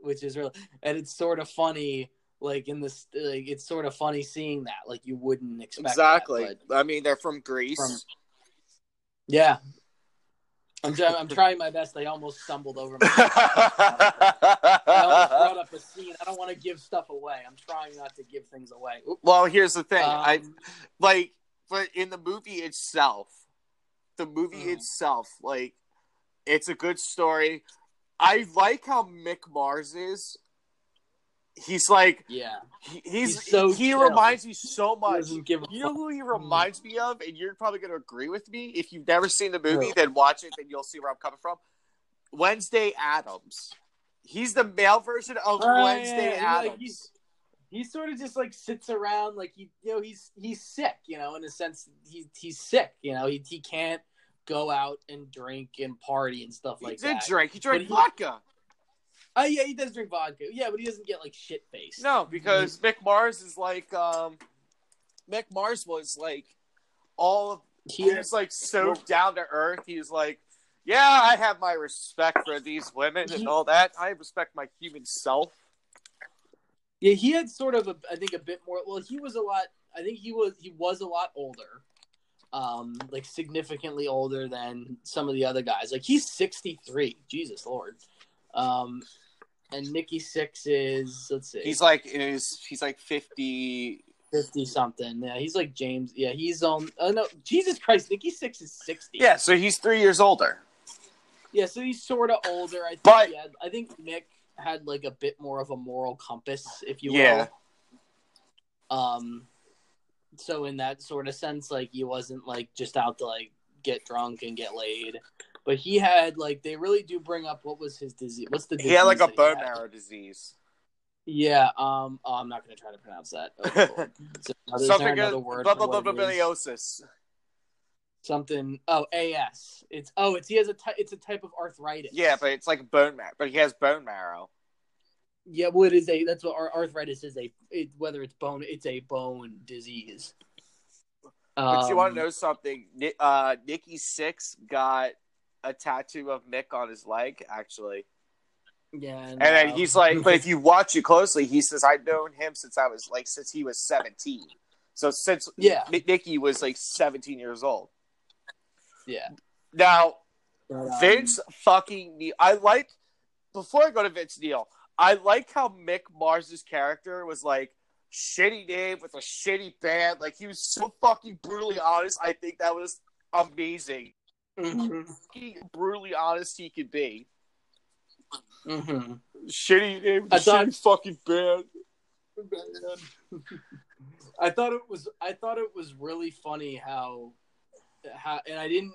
which is real, and it's sort of funny. Like in this, like it's sort of funny seeing that. Like you wouldn't expect Exactly. but I mean, they're from Greece. From- yeah. I'm trying. I'm trying my best. I almost stumbled over. My, I almost brought up a scene. I don't want to give stuff away. I'm trying not to give things away. Oop. well, here's the thing. I Um, like, but in the movie itself, the movie Mhm. itself, like, it's a good story. I like how Mick Mars is. He's like yeah, he, he's, He's so he chill. reminds me so much. doesn't give a You know who he mm. reminds me of, and you're probably going to agree with me. If you've never seen the movie, Who? then watch it, then you'll see where I'm coming from. Wednesday Addams. He's the male version of Oh, Wednesday yeah, Addams. he's- he sort of just like sits around like he you know he's he's sick you know in a sense he's he's sick you know he, he can't go out and drink and party and stuff he like did that drink. He drank But he- vodka. Oh yeah he does drink vodka yeah but he doesn't get like shit faced No, because Mick Mars is like um Mick Mars was like all of he he was like so down to earth. He was like, Yeah, I have my respect for these women and all that. I respect my human self. yeah he had sort of a I think a bit more well he was a lot I think he was he was a lot older um like significantly older than some of the other guys like he's 63 Jesus Lord um and Nikki Sixx is let's see He's like his he's like fifty fifty something. Yeah, he's like James. Yeah, he's on. Oh no, Jesus Christ, Nikki Sixx is sixty. Yeah, so he's three years older. yeah. So he's sort of older. I think. But- yeah, I think Nick had like a bit more of a moral compass, if you will. Yeah. Um. So in that sort of sense, like he wasn't like just out to like get drunk and get laid, but he had like they really do bring up what was his disease. What's the disease He had like a bone marrow disease. Yeah. Um. Oh, I'm not going to try to pronounce that. Oh, Lord. Is there another- is there Something another uh, word blah blah blah blah it is? biliosis. something oh as it's oh it's he has a ty- it's a type of arthritis Yeah, but it's like bone marrow. But he has bone marrow. yeah well it is a that's what ar- arthritis is a it, whether it's bone it's a bone disease But you want Um, to know something? Uh, Nikki Sixx got a tattoo of Mick on his leg, actually. yeah And then he's like, but if you watch it closely, he says, I've known him since I was like, since he was 17. So since Yeah. Nikki was like 17 years old. yeah Now, But, um, Vince fucking Neil. I like, before I go to Vince Neil, I like how Mick Mars's character was like, shitty name with a shitty band. Like, he was so fucking brutally honest. I think that was amazing. Mhm, brutally honest he could be. mhm. Shitty name, with I thought- shitty fucking band. I thought it was I thought it was really funny how how and I didn't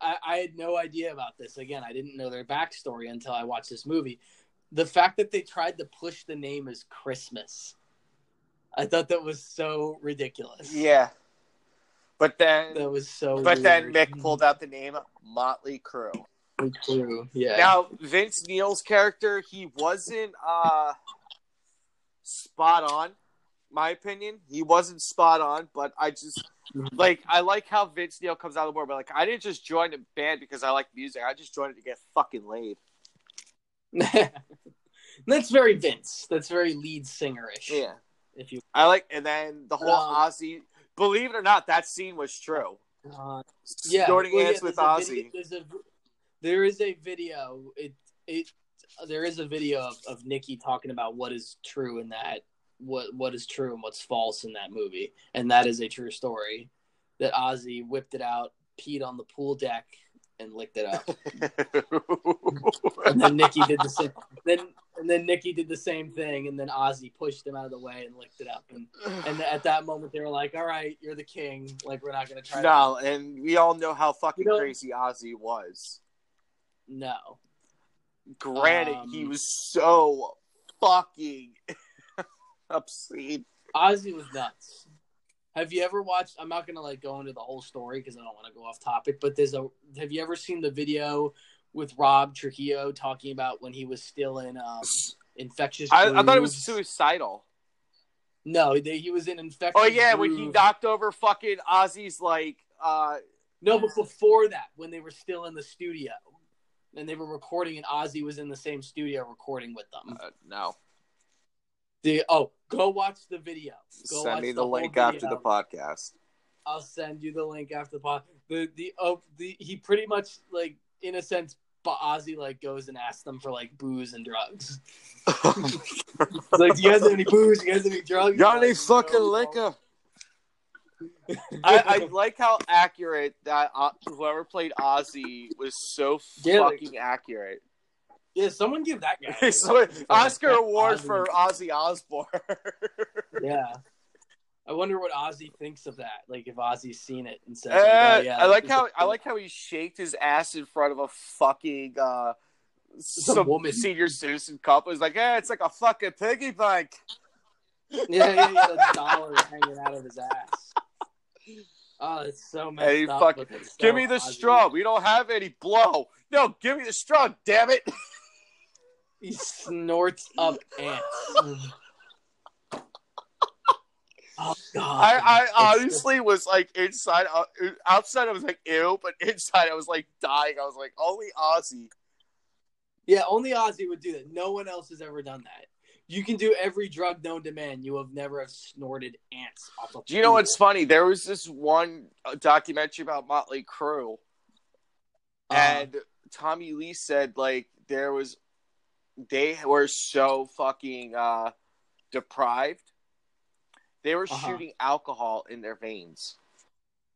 I, I had no idea about this. Again, I didn't know their backstory until I watched this movie. The fact that they tried to push the name as Christmas. I thought that was so ridiculous. Yeah. But then, That was so but then. Mick pulled out the name Motley Crue. True. Yeah. Now Vince Neil's character, he wasn't uh spot on, my opinion. He wasn't spot on, but I just like I like how Vince Neil comes out of the board, but like I didn't just join the band because I like music. I just joined it to get fucking laid. That's very Vince. That's very lead singerish. Yeah. If you I like and then the whole Um, Ozzy believe it or not, that scene was true. uh, yeah, Joining well, yeah, with Ozzy. video- there's a, there is a video. It it there is a video of, of Nikki talking about what is true in that what what is true and what's false in that movie, and that is a true story. That Ozzy whipped it out, peed on the pool deck, and licked it up. and then Nikki did the same. Then and then Nikki did the same thing, and then Ozzy pushed him out of the way and licked it up. And and at that moment, they were like, "All right, you're the king. Like we're not gonna try." no, and we all know how fucking You know- crazy Ozzy was. No. Granted, Um, he was so fucking obscene. Ozzy was nuts. Have you ever watched? I'm not gonna like go into the whole story because I don't want to go off topic. But there's a. Have you ever seen the video with Rob Trujillo talking about when he was still in um, infectious? I, I thought it was suicidal. No, they, he was in infectious. Oh yeah, when he knocked over fucking Ozzy's like uh No, but before that, when they were still in the studio and they were recording, and Ozzy was in the same studio recording with them. uh, no. The oh, go watch the video. Go Send watch me the the link after the podcast. I'll send you the link after the pod. The the oh the he pretty much like in a sense, but Ozzy like goes and asks them for like booze and drugs. It's like, do you guys have any booze? You guys have any drugs? Got any Like, fucking no. liquor? I, I like how accurate that uh, whoever played Ozzy was so Yeah, like- fucking accurate. Yeah, someone give that guy. So, Oscar Ozzy. for Ozzy Osbourne. Yeah. I wonder what Ozzy thinks of that. Like if Ozzy's seen it and says, like, Uh, oh, yeah, I like this how is- I like how he shaked his ass in front of a fucking uh, some woman. senior citizen couple. He's like, "Yeah, it's like a fucking piggy bank." yeah, yeah, he had a dollar hanging out of his ass. Oh, it's so messed Hey, up. fuck- it's so give me the Ozzy. straw. We don't have any blow. No, give me the straw. Damn it. He snorts up ants. oh god! I, I It's honestly was like inside, uh, outside I was like ew, but inside I was like dying. I was like, only Ozzy. Yeah, only Ozzy would do that. No one else has ever done that. You can do every drug known to man. You have never have snorted ants off a Do you know what's funny? There was this one uh, documentary about Motley Crue, Uh, and Tommy Lee said like there was they were so fucking uh deprived. They were Uh-huh. shooting alcohol in their veins.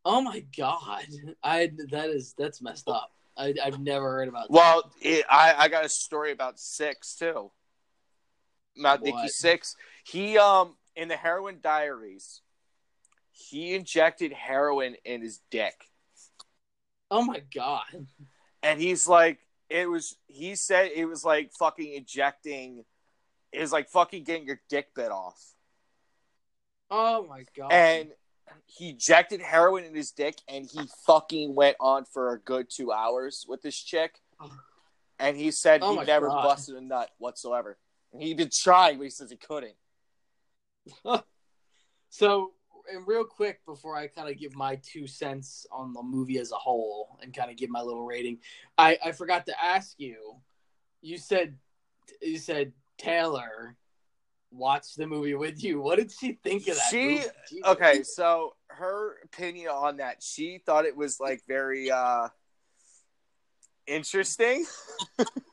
oh my god! I that is that's messed up. I, I've never heard about. that. Well, it, I I got a story about Sixx too. About What? Sixx. He um in the heroin diaries, he injected heroin in his dick. Oh my god! and he's like it was he said it was like fucking ejecting it was like fucking getting your dick bit off Oh my god! and he injected heroin in his dick and he fucking went on for a good two hours with this chick and he said Oh he never God. busted a nut whatsoever and he'd been trying but he says he couldn't So, and real quick before I kind of give my two cents on the movie as a whole and kind of give my little rating, I, I forgot to ask you. You said you said Taylor watched the movie with you. What did she think of that? She-? Okay so her opinion on that she thought it was like very uh interesting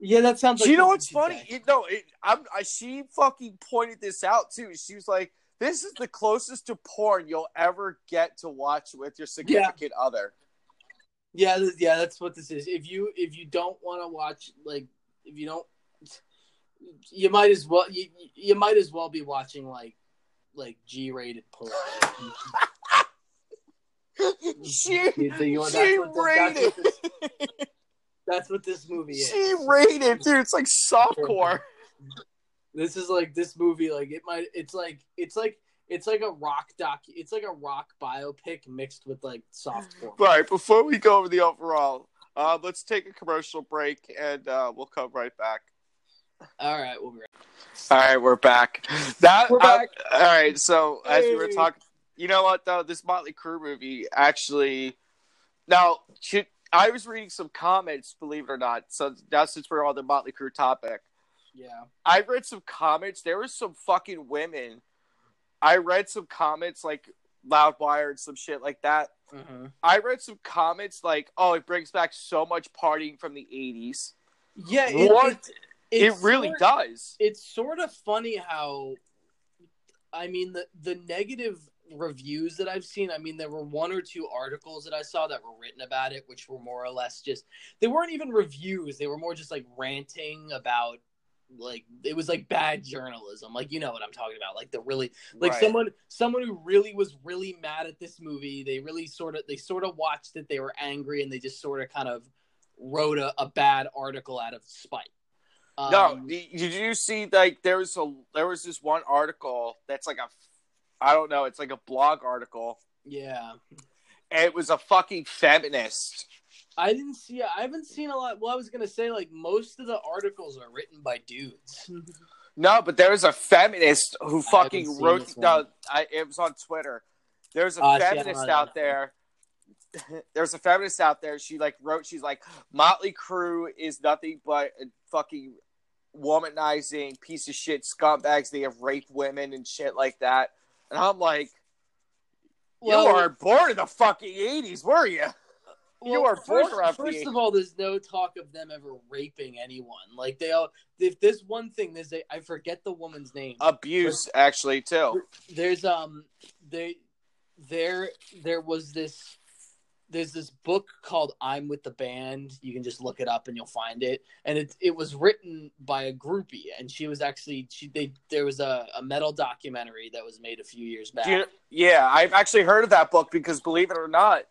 Yeah, that sounds. like you know what's funny? say. You know, it, I'm, I, she fucking pointed this out too. She was like, "This is the closest to porn you'll ever get to watch with your significant other." Yeah, yeah, that's what this is. If you if you don't want to watch like if you don't, you might as well you you might as well be watching like like G rated porn. she You know, she that's what this- rated. that's what this- That's what this movie is. she rated, dude. It's like softcore. This is like this movie. Like it might. It's like it's like it's like a rock doc. It's like a rock biopic mixed with like soft porn. All right, before we go over the overall, uh, let's take a commercial break and uh, we'll come right back. All right, we'll be right. All right, we're back. That We're back. uh, all right. So as we were talking, you know what though, this Motley Crue movie actually. Now, should, I was reading some comments, believe it or not. So now since we're on the Motley Crue topic, Yeah. I read some comments. There was some fucking women. I read some comments like Loudwire and some shit like that. hmm I read some comments like, "Oh, it brings back so much partying from the '80s." Yeah, it, What? it, It it's really sort- does. It's sort of funny how, I mean, the the negative reviews that I've seen. I mean, there were one or two articles that I saw that were written about it, which were more or less just they weren't even reviews. They were more just like ranting about like it was like bad journalism. Like you know what I'm talking about. Like the really like Right. someone someone who really was really mad at this movie they really sort of they sort of watched it they were angry and they just sort of kind of wrote a, a bad article out of spite No, Um, did you see like there was a there was this one article that's like a I don't know, it's like a blog article. yeah And it was a fucking feminist. I didn't see i haven't seen a lot well i was gonna say like most of the articles are written by dudes No, but there was a feminist who fucking wrote. No, I, it was on Twitter. There's a ah, don't feminist out there. There's a feminist out there. She like wrote. She's like, Motley Crue is nothing but a fucking womanizing piece of shit scumbags. They have raped women and shit like that. And I'm like, you Well- weren't born in the fucking '80s, were you? You are first, first of all there's no talk of them ever raping anyone like they all if there's one thing there's a i forget the woman's name Abuse, actually, too. there's um they there there was this there's this book called I'm with the band. You can just look it up and you'll find it. And it it was written by a groupie, and she was actually she they there was a, a metal documentary that was made a few years back. You- yeah, I've actually heard of that book because, believe it or not,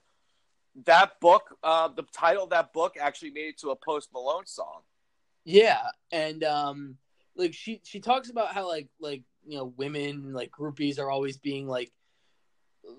that book, uh, the title of that book actually made it to a Post Malone song. Yeah, and um, like she she talks about how like like you know women like groupies are always being like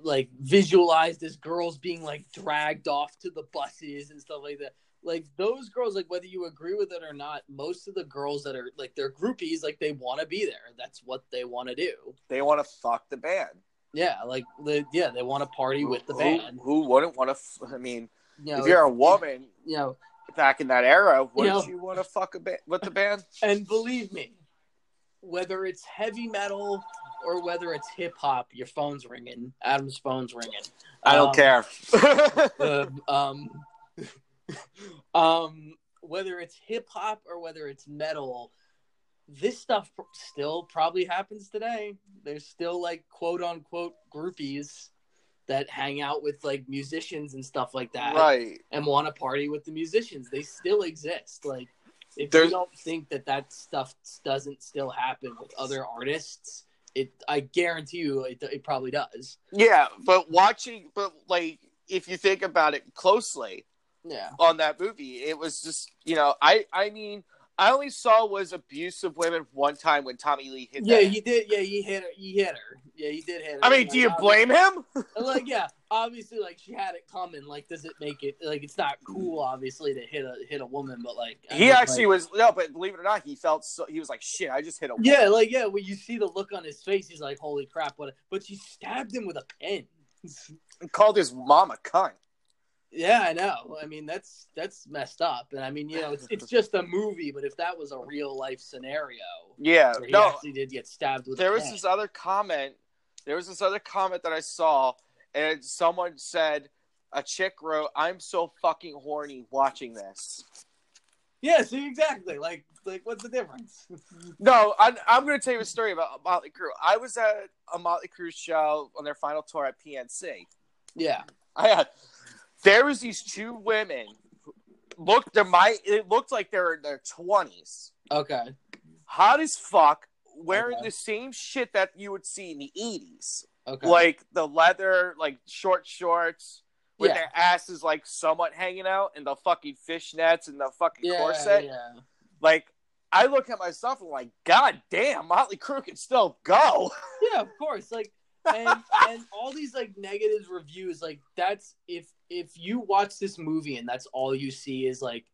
like visualized as girls being like dragged off to the buses and stuff like that. Like those girls, like whether you agree with it or not, most of the girls that are like they're groupies, like they want to be there. That's what they want to do. They want to fuck the band. Yeah, like the yeah they want to party with the band. Who, wouldn't want to? F- I mean, You know, if you're a woman you know, back in that era, wouldn't know- you want to fuck a ba- with the band? And believe me, whether it's heavy metal or whether it's hip hop, your phone's ringing. Adam's phone's ringing. I don't Um, care. Uh, um, um, whether it's hip hop or whether it's metal, this stuff still probably happens today. There's still like quote unquote groupies that hang out with like musicians and stuff like that right. and want to party with the musicians. They still exist. Like, if There's- you don't think that that stuff doesn't still happen with other artists, it I guarantee you it, it probably does. Yeah, but watching, but like, if you think about it closely, Yeah. on that movie. It was just, you know, I I mean, I only saw was abuse of women one time when Tommy Lee hit. Yeah, that. he did. Yeah, he hit her. He hit her. Yeah, he did hit her. I mean, do you blame him? Like, yeah, obviously, like she had it coming. Like, does it make it like it's not cool? Obviously, to hit a hit a woman, but like I He mean, actually like- was no, but believe it or not, he felt so. He was like, "Shit, I just hit a." woman." Yeah, like yeah, when you see the look on his face, he's like, "Holy crap!" What? But she stabbed him with a pen. and called his mom a cunt. Yeah, I know. I mean, that's that's messed up. And I mean, you know, it's it's just a movie, but if that was a real life scenario, Yeah, he no, actually did get stabbed with, there was this other comment. There was this other comment that I saw, and someone said, a chick wrote, "I'm so fucking horny watching this." yeah, see, exactly. Like, like what's the difference? No, I'm, I'm going to tell you a story about Motley Crue. I was at a Motley Crue show on their final tour at PNC. yeah, I had there was these two women. Looked, they might. It looked like they're in their twenties, okay, hot as fuck, wearing Okay. the same shit that you would see in the eighties, okay, like the leather, like short shorts with yeah, their asses like somewhat hanging out, and the fucking fishnets and the fucking yeah, corset. yeah. Like, I look at myself and like, God damn, Motley Crue can still go. Yeah, of course. Like and and all these like negative reviews, like that's if if you watch this movie and that's all you see is like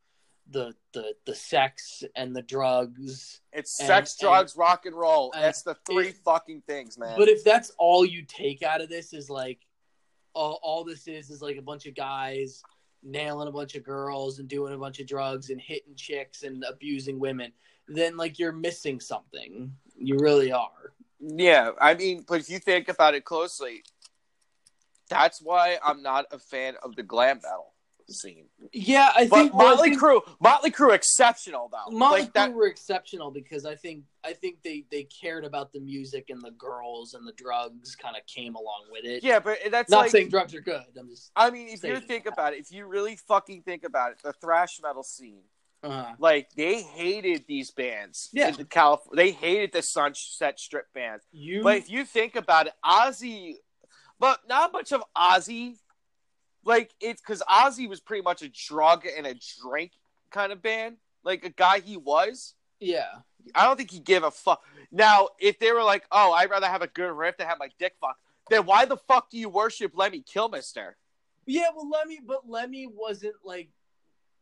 the the the sex and the drugs. It's And- sex, and- drugs, rock and roll. and That's the three if- fucking things, man. But if that's all you take out of this is like all, all this is is like a bunch of guys nailing a bunch of girls and doing a bunch of drugs and hitting chicks and abusing women, then like you're missing something. You really are. Yeah, I mean, but if you think about it closely, that's why I'm not a fan of the glam metal. scene. Yeah, I But think Motley think Crue, Motley Crue, exceptional though. Motley like Crue that. were exceptional because I think I think they they cared about the music and the girls and the drugs kind of came along with it. Yeah, but that's not like. saying drugs are good. I'm just I mean, if you think that. about it, if you really fucking think about it, the thrash metal scene, uh, like they hated these bands. Yeah. the California, they hated the Sunset Strip bands. you. But if you think about it, Ozzy, but not much of Ozzy. Like it's because Ozzy was pretty much a drug and a drink kind of band, like a guy he was. yeah, I don't think he gave a fuck. Now, if they were like, "Oh, I'd rather have a good riff than have my dick fucked," then why the fuck do you worship Lemmy Kilmister? yeah. Well, Lemmy, but Lemmy wasn't like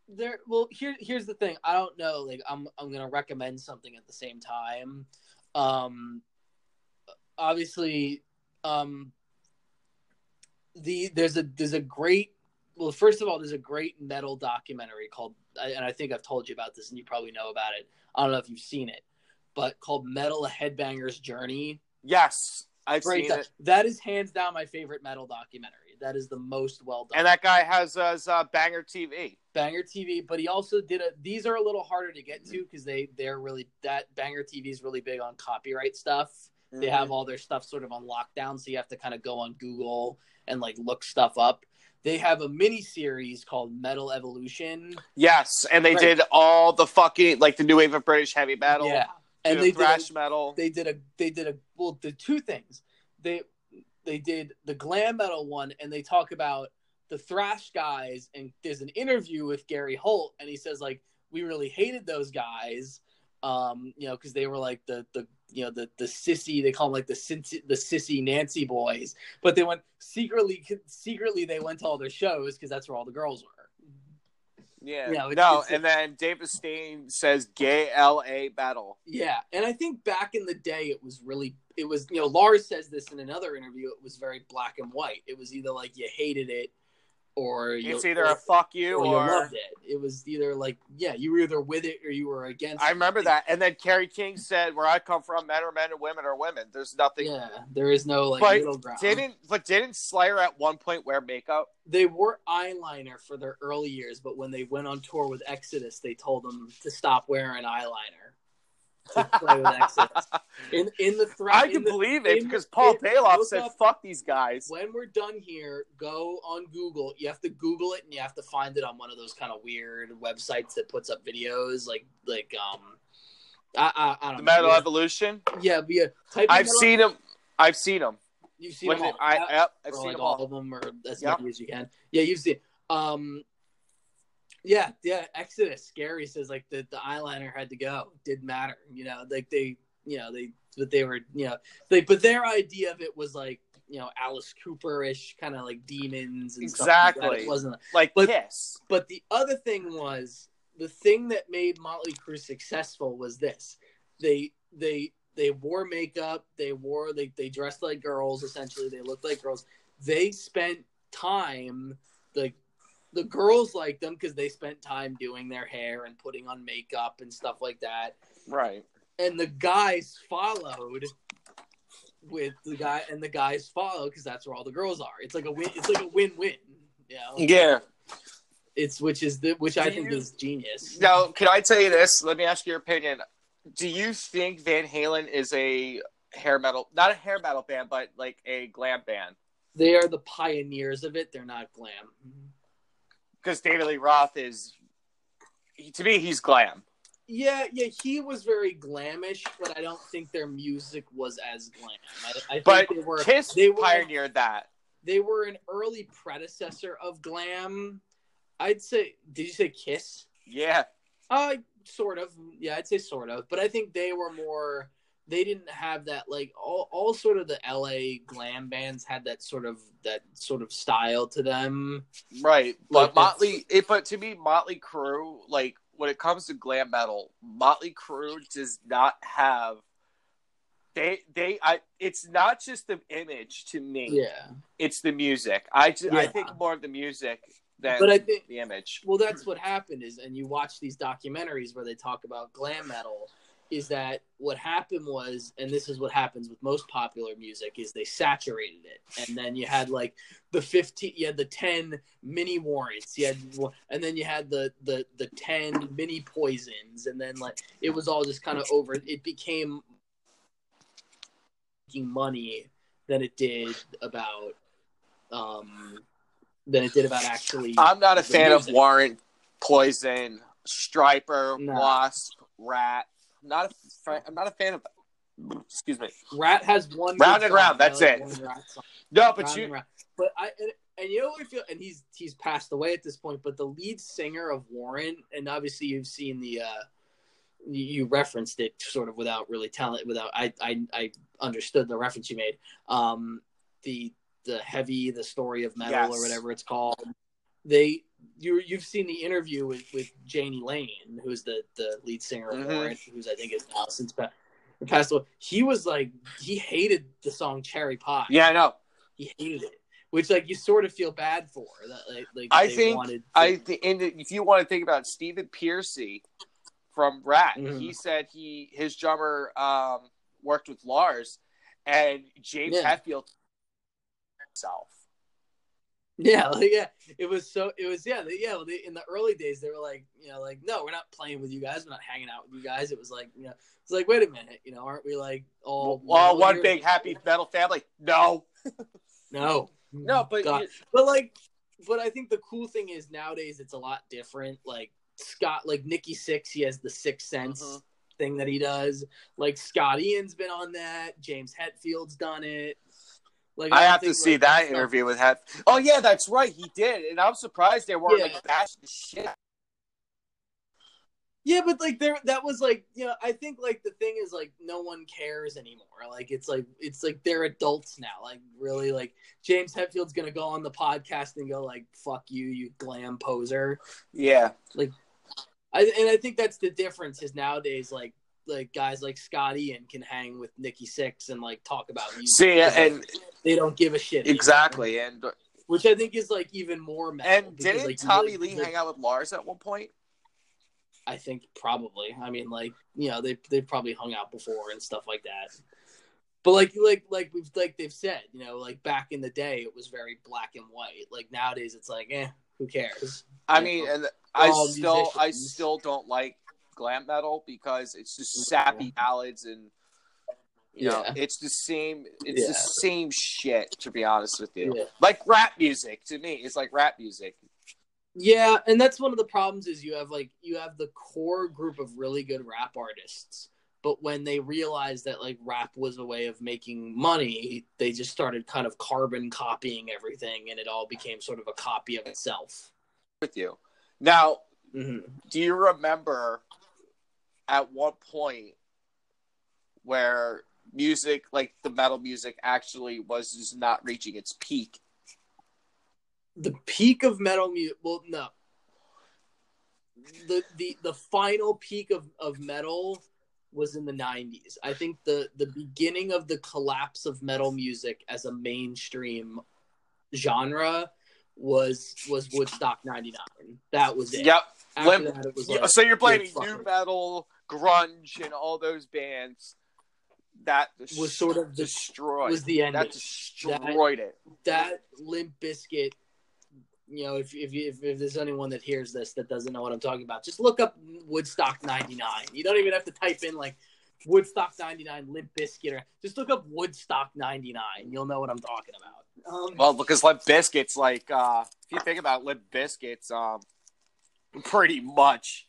there. Well, here here's the thing. I don't know. Like, I'm I'm gonna recommend something at the same time. Um, obviously, um, the there's a there's a great well first of all there's a great metal documentary called and i think i've told you about this and you probably know about it i don't know if you've seen it but called metal a headbanger's journey Yes, I've great seen doc- it. that is hands down my favorite metal documentary that is the most well done And that guy has uh, his, uh, banger TV. banger tv but he also did a these are a little harder to get to because they they're really that banger tv is really big on copyright stuff they Mm-hmm. have all their stuff sort of on lockdown so you have to kind of go on google and like look stuff up they have a mini series called metal evolution Yes, and they Right. did all the fucking like the new wave of British heavy metal. yeah and and they did thrash a, metal. they did a they did a well the two things they they did the glam metal one and they talk about the thrash guys and there's an interview with gary holt and he says like we really hated those guys um you know because they were like the the you know the the sissy they call them like the sissy, the sissy nancy boys. But they went secretly secretly they went to all their shows because that's where all the girls were. Yeah, Yeah, it's- no, it's- and then Dave Mustaine says gay LA battle. Yeah, and I think back in the day, it was really, it was, you know, Lars says this in another interview. It was very black and white. It was either like you hated it, or you, It's either or, a fuck you or you loved it. It was either like, yeah, you were either with it or you were against. I it. remember that. And then Kerry King said, "Where I come from, men are men and women are women. There's nothing." Yeah, there is no like middle ground. didn't but didn't Slayer at one point wear makeup? they wore eyeliner for their early years, but when they went on tour with Exodus, they told them to stop wearing eyeliner to play with Exodus. In in the thra- I can the- believe it because Paul Baloff said, up- "Fuck these guys." when we're done here, go on Google. You have to Google it, and you have to find it on one of those kind of weird websites that puts up videos, like like um, I I, I don't. The know. Metal yeah, Evolution. yeah, yeah. Type I've seen them. I've seen them. You've seen When them all. I, yep, I've or seen like all all. of them, or as Yep. many as you can. Yeah, you've seen. Um, yeah, yeah. Exodus. Scary says like the the eyeliner had to go. Didn't matter. You know, like they, you know, they, but they were, you know, they, but their idea of it was like, you know, Alice Cooper ish, kind of like demons and stuff. like. Exactly. It wasn't. Like But- Kiss. But the other thing was the thing that made Motley Crue successful was this: they they they wore makeup, they wore they they dressed like girls. Essentially, they looked like girls. They spent time like the girls liked them because they spent time doing their hair and putting on makeup and stuff like that. Right. And the guys followed with the guy, and the guys follow because that's where all the girls are. It's like a win. It's like a win-win. You know? Yeah. It's which is the which I think you- is genius. Now, can I tell you this? Let me ask your opinion. Do you think Van Halen is a hair metal, not a hair metal band, but like a glam band? They are the pioneers of it. They're not glam. Because David Lee Roth is, he, to me, he's glam. Yeah, yeah, he was very glamish, but I don't think their music was as glam. I, I think But they were Kiss they were pioneered that. they were an early predecessor of glam. I'd say. Did you say Kiss? Yeah. Uh, sort of. Yeah, I'd say sort of. But I think they were more. They didn't have that like all all sort of the L.A. glam bands had that sort of that sort of style to them. Right. Like But Motley, it, but to me, Motley Crue, like when it comes to glam metal, Motley Crue does not have. They, they, I. It's not just the image to me. Yeah, It's the music. I, ju- I think more of the music than but I think the image. well that's what happened is and you watch these documentaries where they talk about glam metal is that what happened was, and this is what happens with most popular music, is they saturated it, and then you had like the fifteen, you had the ten mini warrants, you had, and then you had the the the ten mini poisons, and then like it was all just kind of over. It became making money than it did about um than it did about actually. I'm not a fan of. Warrant, Poison, Stryper, No. Wasp, Ratt. Not a fa- I'm not a fan of. Excuse me. Ratt has one Round and round, that's like it. one Ratt song. No, but Round you. and. But I and, and you know what I feel, and he's he's passed away at this point. But the lead singer of Warrant, and obviously you've seen the, uh you, you referenced it sort of without really telling, without I I I understood the reference you made. Um, the the heavy, the story of metal Yes. or whatever it's called. They you you've seen the interview with with Jani Lane, who's the the lead singer of Mhm. Warrant, who's I think is now since pa- passed away. He was like he hated the song Cherry Pie Yeah, I know. he hated it, which like you sort of feel bad for. That like, like I they think- wanted. I think, if you want to think about Stephen Pearcy from Ratt, Mhm. he said he his drummer um, worked with Lars, and James Yeah. Hetfield himself. Yeah, like, yeah. It was so. It was yeah, yeah. They, in the early days, they were like, you know, like no, we're not playing with you guys. We're not hanging out with you guys. It was like, you know, it's like, wait a minute, you know, aren't we like all well, one here? big happy metal family. No, No, no, but but like, but I think the cool thing is nowadays it's a lot different. Like Scott, like Nikki Sixx, he has the Sixx Sense. Mhm. Thing that he does, like Scott Ian's been on that, James Hetfield's done it. Like I have to see like, that interview with Het. Oh yeah, that's right, he did, and I'm surprised they weren't Yeah. like bashing the shit. Yeah, but like there, that was like you know, I think like the thing is like no one cares anymore. Like it's like it's like they're adults now. Like really, like James Hetfield's gonna go on the podcast and go like "fuck you, you glam poser." Yeah, like I and I think that's the difference is nowadays like like guys like Scott Ian can hang with Nikki Sixx and like talk about music. see, and they don't give a shit. exactly, and which I think is like even more and because, didn't like, Tommy Lee hang out with Lars at one point? I think probably. I mean, like you know, they they probably hung out before and stuff like that. But like like like we've like they've said, you know, like back in the day, it was very black and white. Like nowadays, it's like, eh, who cares? I mean, and I all still, I still don't like glam metal because it's just sappy ballads and you know, Yeah. it's the same. It's Yeah. the same shit. To be honest with you, Yeah. like rap music to me, it's like rap music. Yeah, and that's one of the problems is you have like you have the core group of really good rap artists, but when they realized that like rap was a way of making money, they just started kind of carbon copying everything, and it all became sort of a copy of itself. With you now, Mm-hmm. do you remember at one point where music, like the metal music, actually was just not reaching its peak? the peak of metal music well no. The the the final peak of of metal was in the 90s i think the the beginning of the collapse of metal music as a mainstream genre was was woodstock 99 that was it. Yep. After Limp- that, it was like, so you're blaming fuck nu metal, grunge, and all those bands that Was sort of the- destroyed. was the end that of it. destroyed it. that Limp Bizkit you know if, if, if if there's anyone that hears this that doesn't know what i'm talking about just look up woodstock 99 you don't even have to type in like woodstock 99 Limp Bizkit or just look up woodstock 99 you'll know what i'm talking about um, Well, because Limp Bizkits, like, uh, if you think about Limp Bizkits, um, pretty much.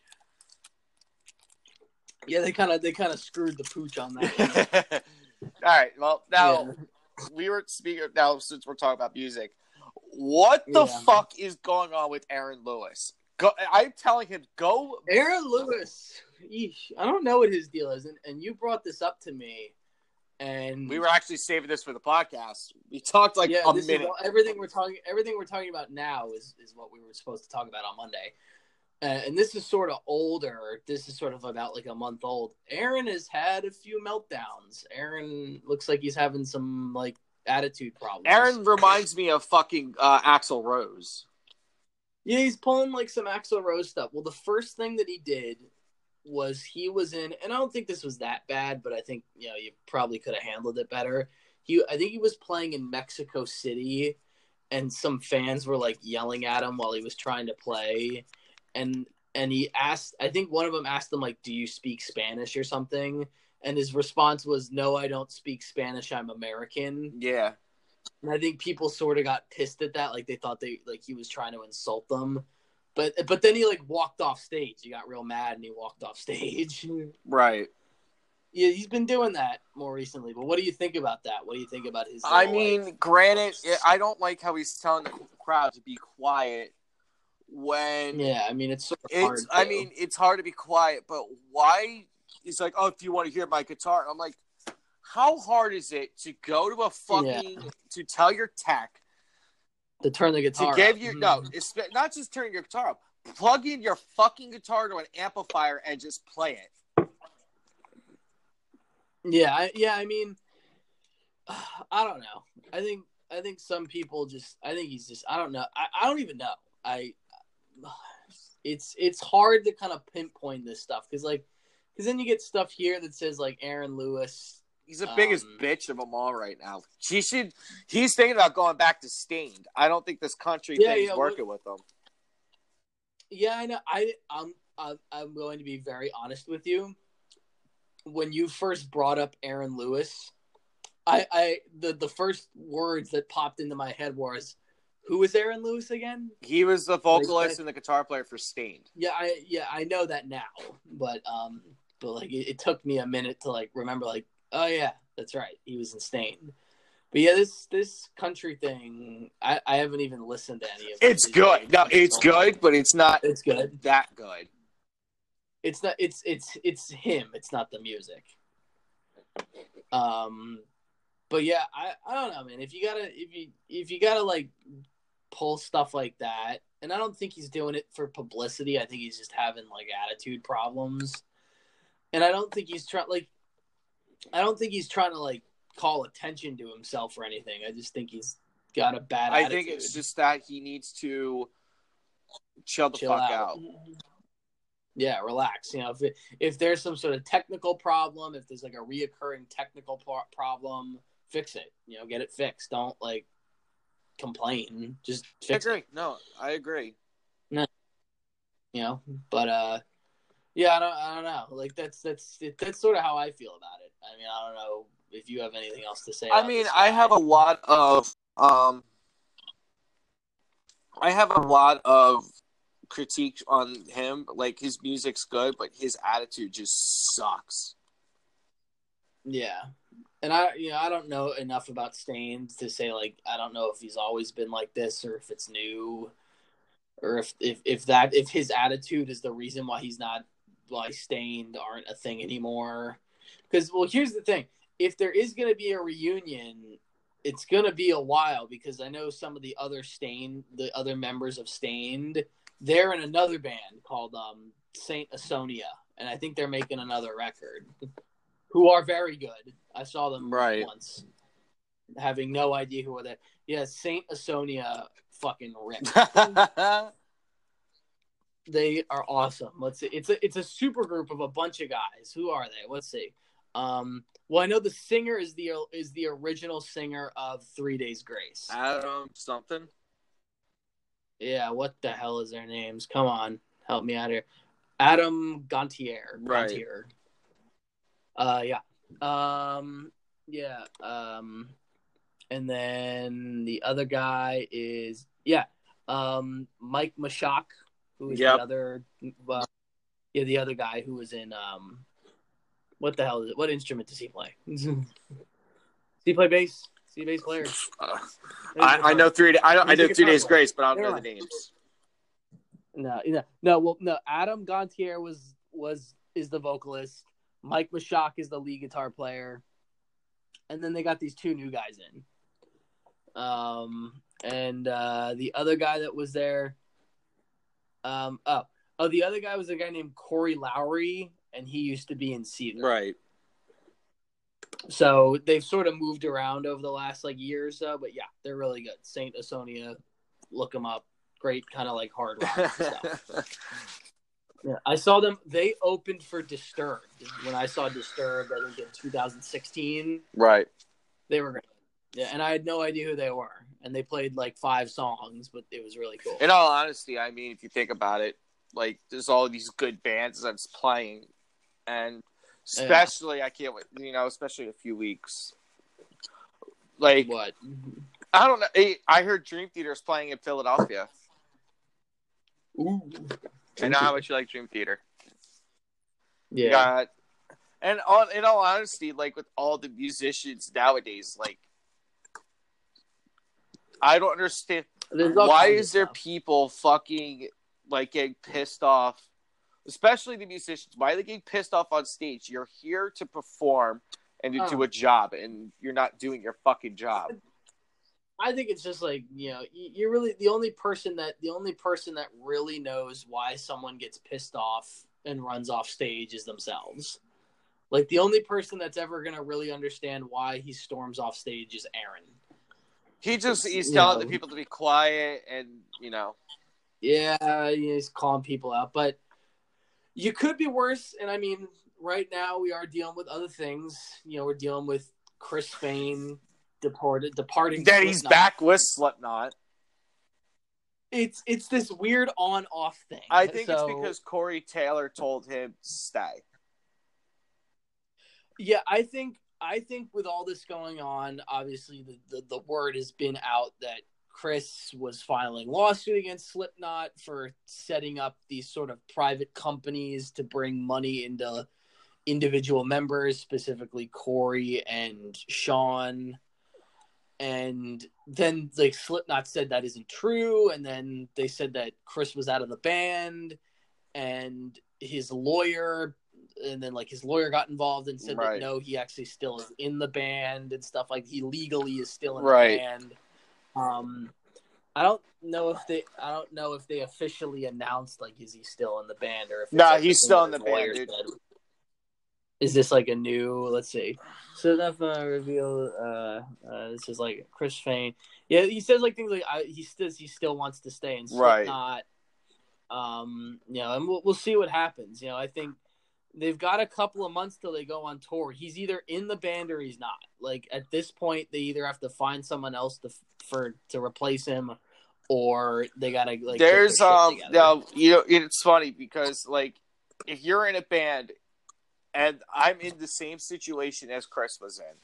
Yeah they kind of they kind of screwed the pooch on that all right. Well, now Yeah. we were speaking now since we're talking about music. What the Yeah. fuck is going on with Aaron Lewis? Go, I'm telling him go. aaron lewis eesh, i don't know what his deal is and, and you brought this up to me and We were actually saving this for the podcast. We talked like yeah, a minute. Is, everything we're talking, everything we're talking about now is is what we were supposed to talk about on Monday, uh, and this is sort of older. This is sort of about like a month old. Aaron has had a few meltdowns. Aaron looks like he's having some like attitude problems. Aaron reminds me of fucking uh, Axl Rose. yeah, he's pulling like some Axl Rose stuff. Well, the first thing that he did was he was in, and I don't think this was that bad, but I think you know you probably could have handled it better. He, I think he was playing in Mexico City, and some fans were like yelling at him while he was trying to play, and and he asked, I think one of them asked him like, "Do you speak Spanish or something?" And his response was, "No, I don't speak Spanish. I'm American." Yeah. And I think people sort of got pissed at that, like they thought they like he was trying to insult them. But but then he like walked off stage. He got real mad and he walked off stage. Right. yeah, he's been doing that more recently. But what do you think about that? What do you think about his? I mean, granted, I don't like how he's telling the crowd to be quiet when yeah, I mean it's hard. it's. I mean, it's hard to be quiet, but why? He's like, oh, if you want to hear my guitar, I'm like, how hard is it to go to a fucking to tell your tech to turn the guitar to give up. your mm-hmm. no, it's not just turn your guitar up, plug in your fucking guitar to an amplifier and just play it. Yeah, I, yeah. I mean, I don't know. I think I think some people just. I think he's just. I don't know. I, I don't even know. I. It's it's hard to kind of pinpoint this stuff because like because then you get stuff here that says like Aaron Lewis. He's the biggest Um, bitch of them all right now. She should. He's thinking about going back to Staind. I don't think this country Yeah, thing's yeah, working with them. Yeah, I know. I I'm I'm, I'm going to be very honest with you. When you first brought up Aaron Lewis, I I the the first words that popped into my head was, "Who is Aaron Lewis again?" He was the vocalist Like- and the guitar player for Staind. Yeah, I yeah I know that now, but um, but like it, it took me a minute to like remember like oh yeah that's right he was in Stain. But yeah, this this country thing, I, I haven't even listened to any of it. It's good. No, it's good, but it's not It's good. that good. It's not. It's it's it's him. It's not the music. Um, but yeah, I I don't know, man. If you gotta if you if you gotta like pull stuff like that, and I don't think he's doing it for publicity. I think he's just having like attitude problems, and I don't think he's trying like I don't think he's trying to like call attention to himself or anything. I just think he's got a bad. I attitude. think it's just that he needs to chill the chill fuck out. out. Yeah, relax. You know, if it, if there's some sort of technical problem, if there's like a reoccurring technical pro- problem, fix it. You know, get it fixed. Don't like complain. Just I fix it. agree. No, I agree. No, you know, but uh, yeah, I don't, I don't know. Like that's that's that's sort of how I feel about it. I mean, I don't know if you have anything else to say. I mean, I have a lot of um I have a lot of critique on him. Like his music's good, but his attitude just sucks. Yeah. And I you know, I don't know enough about Staind to say like I don't know if he's always been like this or if it's new or if if, if that if his attitude is the reason why he's not why Staind aren't a thing anymore. Cuz well here's the thing. If there is going to be a reunion, it's going to be a while because I know some of the other Staind the other members of Staind they're in another band called um Saint Asonia and I think they're making another record who are very good. I saw them Right. once, having no idea who are they. Yeah, Saint Asonia fucking rip. they are awesome. Let's see. It's a it's a super group of a bunch of guys. Who are they? Let's see. Um, well, I know the singer is the is the original singer of Three Days Grace. Adam something. Yeah, what the hell is their names? Come on, help me out here. Adam Gontier. Right. Gontier. Uh, yeah. Um, yeah. Um, and then the other guy is yeah. Um, Mike Mushok, who is Yep. the other. Uh, yeah, the other guy who was in um, what the hell is it? What instrument does he play? does he play bass? Is he bass player? Uh, I, I know three. I, I know three days player. grace, but I don't know the names. No, no, no. Well, no. Adam Gontier was was is the vocalist. Mike Mushok is the lead guitar player, and then they got these two new guys in. Um, and uh, the other guy that was there, um, oh, oh, the other guy was a guy named Corey Lowery, and he used to be in Seether. Right. So they've sort of moved around over the last like year or so, but yeah, they're really good. Saint Asonia, look them up. Great, kind of like hard rock stuff. Yeah, I saw them. They opened for Disturbed. When I saw Disturbed, I think in 2016, Right. they were great. Yeah, and I had no idea who they were, and they played like five songs, but it was really cool. In all honesty, I mean, if you think about it, like there's all these good bands that's playing, and especially I can't wait. You know, especially a few weeks. Like what? I don't know. I- I heard Dream Theater's playing in Philadelphia. Ooh. I know how much you like Dream Theater. Yeah. got and on in all honesty, like with all the musicians nowadays, like I don't understand why is there stuff. people fucking like getting pissed off, especially the musicians. Why are they getting pissed off on stage? You're here to perform and to Oh. do a job, and you're not doing your fucking job. I think it's just like you know, you- you're really the only person that the only person that really knows why someone gets pissed off and runs off stage is themselves. Like the only person that's ever gonna really understand why he storms off stage is Aaron. He just he's You telling know. the people to be quiet, and you know, Yeah, he's calling people out, but you could be worse. And I mean, right now we are dealing with other things. You know, we're dealing with Chris Fehn departed, departing. then he's back with Slipknot. It's it's this weird on off thing. I think So- it's because Corey Taylor told him to stay. Yeah, I think I think with all this going on, obviously the, the, the word has been out that Chris was filing lawsuit against Slipknot for setting up these sort of private companies to bring money into individual members, specifically Corey and Sean. And then like Slipknot said that isn't true, and then they said that Chris was out of the band, and his lawyer and then like his lawyer got involved and said Right. that no, he actually still is in the band and stuff like he legally is still in Right. the band. Um, I don't know if they, I don't know if they officially announced like is he still in the band or if it's, Nah, he's still in the band, dude. said. Is this like a new? Let's see. So enough uh, reveal. Uh, uh, this is like Chris Fehn. Yeah, he says like things like I, he says he still wants to stay and Right. Slipknot. Um, you know, and we'll we'll see what happens. You know, I think they've got a couple of months till they go on tour. He's either in the band or he's not. Like at this point, they either have to find someone else to for to replace him, or they gotta like. There's um now you know it's funny because like if you're in a band and I'm in the same situation as Chris was in,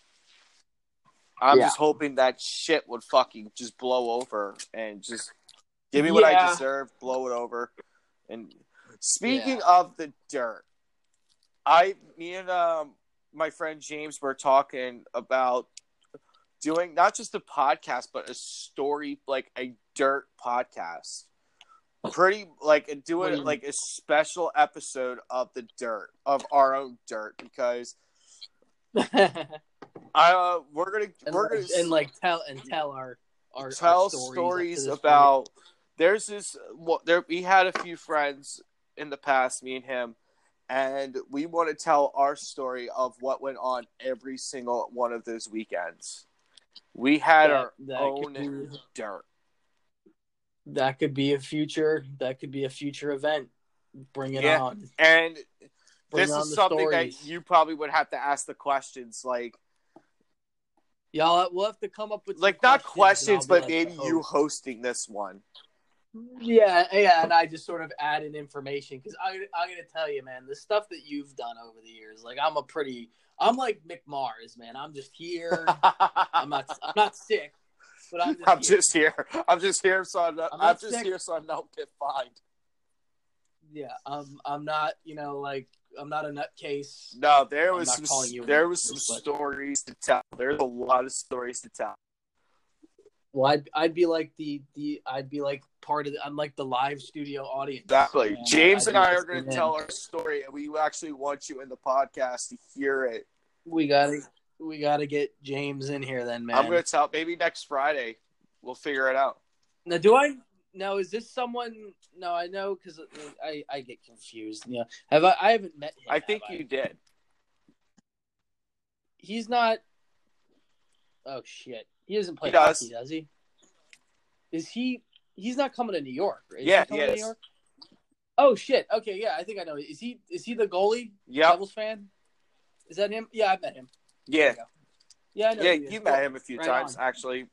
I'm Yeah. just hoping that shit would fucking just blow over and just give me what I deserve, blow it over. And speaking Yeah. of the dirt, I me and um my friend James were talking about doing not just a podcast but a story like a dirt podcast pretty like do doing you- like a special episode of the dirt of our own dirt because I uh, we're gonna and, we're like, gonna and like tell and tell our our tell our stories, stories, up to this about there's this well, there we had a few friends in the past me and him and we want to tell our story of what went on every single one of those weekends. We had our own be- dirt. point. That could be a future that could be a future event. Bring it Yeah. on. and Bring this on is something stories. that you probably would have to ask the questions like Y'all, we'll have to come up with like not questions, questions but like maybe you oh. hosting this one Yeah, yeah, and I just sort of add in information because I, I'm gonna tell you, man, the stuff that you've done over the years, like I'm a pretty, I'm like Mick Mars, man. I'm just here. I'm not, I'm not sick, but I'm just. I'm here. just here. I'm just here so I'm, not, I'm I'm, just sick. here so I don't get fined. Yeah, I'm. I'm not. You know, like I'm not a nutcase. No, there was some there was some but- stories to tell. There's a lot of stories to tell. Well, I'd, I'd be like the the I'd be like part of. The, I'm like the live studio audience. Exactly. know, James I'd and I are going to tell our story, and we actually want you in the podcast to hear it. We gotta we gotta get James in here then, man. I'm going to tell maybe next Friday. We'll figure it out. Now, do I? No, is this someone? No, I know because I, I get confused. Yeah, have I? I haven't met him. I think you did. He's not. Oh shit! He doesn't play He does. hockey, does he? Is he? He's not coming to New York. Is Yeah, he to is. New York? Oh shit. Okay, yeah, I think I know. Is he is he the goalie? Yep. Devils fan? Is that him? Yeah, I met him. Yeah. Yeah, I know. Yeah, who he is. you Cool. met him a few Right times on. actually.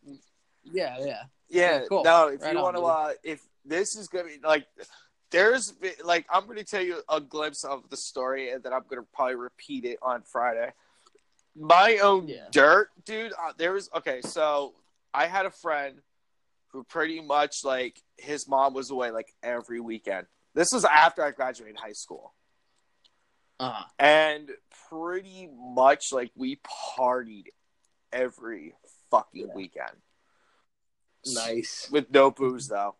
Yeah, yeah. Yeah, cool. no, if Right you want to, uh, if this is gonna be like, there's like, I'm gonna tell you a glimpse of the story, and then I'm gonna probably repeat it on Friday. My own Yeah. dirt, dude. Uh, there was okay, so I had a friend who pretty much like his mom was away like every weekend. This was after I graduated high school, Uh-huh. and pretty much like we partied every fucking Yeah. weekend Nice. with no booze though,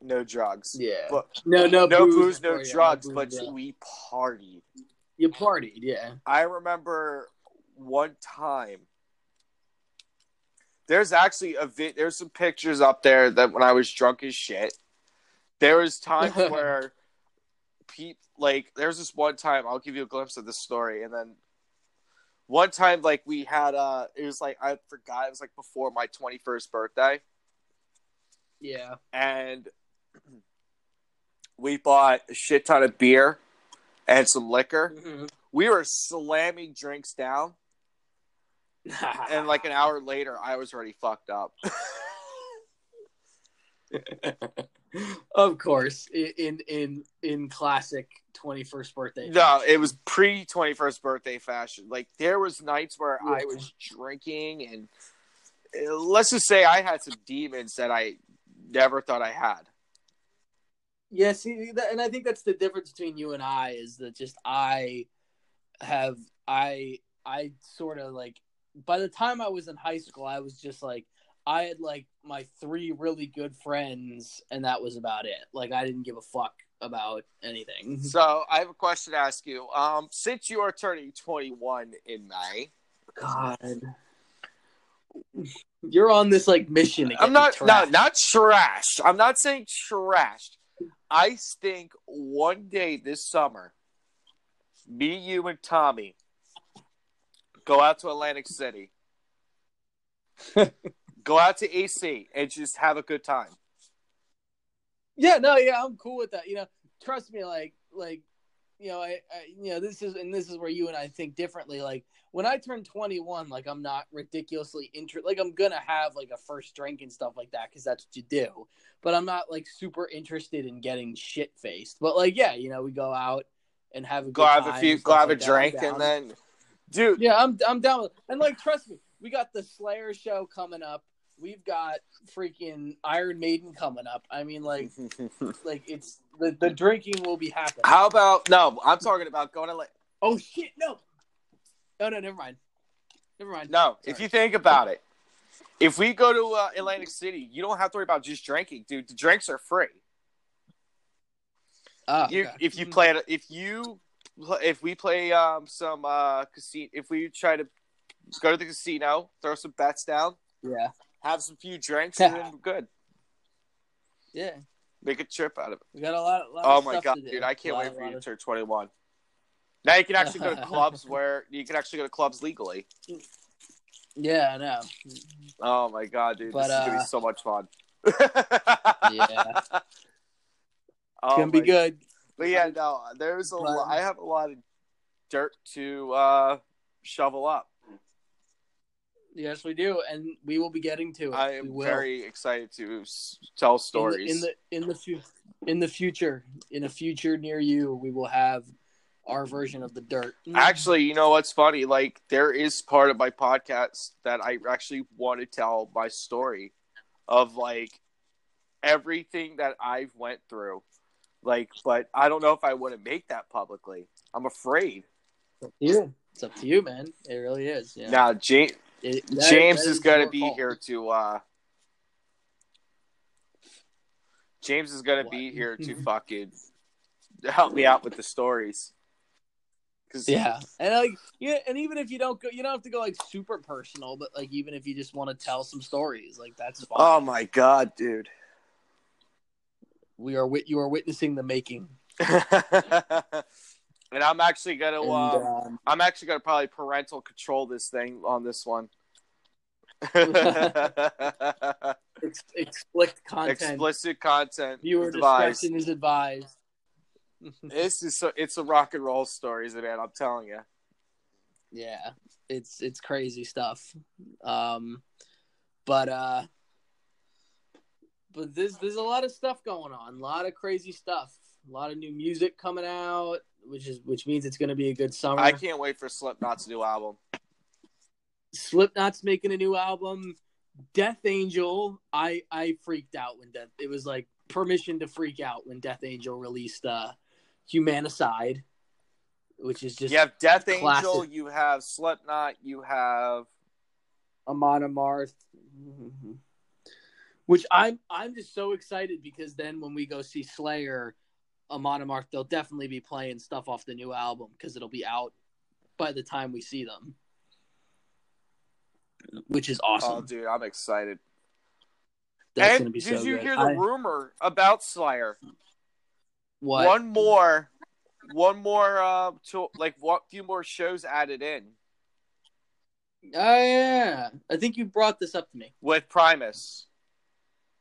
no drugs. Yeah. But no, no, no booze, booze, no yeah, drugs, booze, but yeah. we partied. you partied. Yeah. I remember one time. There's actually a vi- there's some pictures up there that when I was drunk as shit. There was times where peop like there's this one time I'll give you a glimpse of this story and then one time like we had uh it was like I forgot it was like before my 21st birthday Yeah. and we bought a shit ton of beer and some liquor. Mhm. We were slamming drinks down, and like an hour later, I was already fucked up. of course, in in in classic twenty first birthday. no, it was pre twenty first birthday fashion. Like there was nights where I was drinking, and uh, let's just say I had some demons that I never thought I had. Yeah, see, and I think that's the difference between you and I is that just I have I I sort of like by the time I was in high school, I was just like I had like my three really good friends, and that was about it. Like I didn't give a fuck about anything. So I have a question to ask you. Um, since you are turning twenty one in May, God, you're on this like mission. I'm not no not trashed. I'm not saying trashed. I think one day this summer, me, you, and Tommy go out to Atlantic City, go out to AC, and just have a good time. Yeah, no, yeah, I'm cool with that. You know, trust me, like, like, you know, I, I, you know, this is, and this is where you and I think differently. Like, when I turn 21, like, I'm not ridiculously interested. Like, I'm gonna have like a first drink and stuff like that because that's what you do. But I'm not like super interested in getting shit faced. But like, yeah, you know, we go out and have a Go have time a few, go have a like that. Drink, and then, dude, Yeah, I'm I'm down with and like trust me, we got the Slayer show coming up. We've got freaking Iron Maiden coming up. I mean, like, like it's the the drinking will be happening. how about no? I'm talking about going to like Oh shit, no. No, no, never mind. Never mind. no. If you think about it, if we go to uh, Atlantic City, you don't have to worry about just drinking, dude. The drinks are free. Ah, you, okay. if you play it, if you if we play um some uh casino, if we try to go to the casino, throw some bets down, yeah, have some few drinks, and then we're good. yeah, Make a trip out of it. we got a lot. lot Oh my god, dude! I can't lot- wait for you to turn twenty one. Now you can actually go to clubs where you can actually go to clubs legally. Yeah, I know. Oh my god, dude! But, this is gonna uh, be so much fun. Yeah, oh gonna be good. But yeah, no, there's a But- lot. I have a lot of dirt to uh, shovel up. Yes, we do, and we will be getting to it. I am very excited to s- tell stories. in the in the in the, fu- in the future. In a future near you, we will have our version of the dirt. Actually, you know what's funny? Like there is part of my podcast that I actually want to tell my story of like everything that I've went through. Like, but I don't know if I want to make that publicly. I'm afraid. Yeah, it's up to you, man. It really is. Yeah. Now, James, It- that- James that is going to be call. here to. uh James is going to be here to fucking help me out with the stories. Yeah, and like yeah, and even if you don't go, you don't have to go like super personal, but like even if you just want to tell some stories, like that's fine. Oh my god, dude. we are wit- you are witnessing the making. and I'm actually gonna And, um, um, I'm actually gonna probably parental control this thing on this one. ex- explicit content. Explicit content Viewer advised. discretion is advised. this is so, it's a rock and roll stories, man. I'm telling you. yeah, it's it's crazy stuff. Um, but uh, but there's there's a lot of stuff going on, a lot of crazy stuff, a lot of new music coming out, which is which means it's going to be a good summer. I can't wait for Slipknot's new album. Slipknot's making a new album. Death Angel, I I freaked out when Death. It was like permission to freak out when Death Angel released uh, Humanicide, which is just You have Death classic. Angel, you have Slipknot, you have Amon Amarth. Which I'm I'm just so excited because then when we go see Slayer, Amon Amarth, they'll definitely be playing stuff off the new album because it'll be out by the time we see them. Which is Oh, awesome. dude, I'm excited. That's and gonna be did so you good. hear the I- rumor about Slayer? what? One more, one more, uh, to, like what few more shows added in Oh yeah, I think you brought this up to me. with Primus.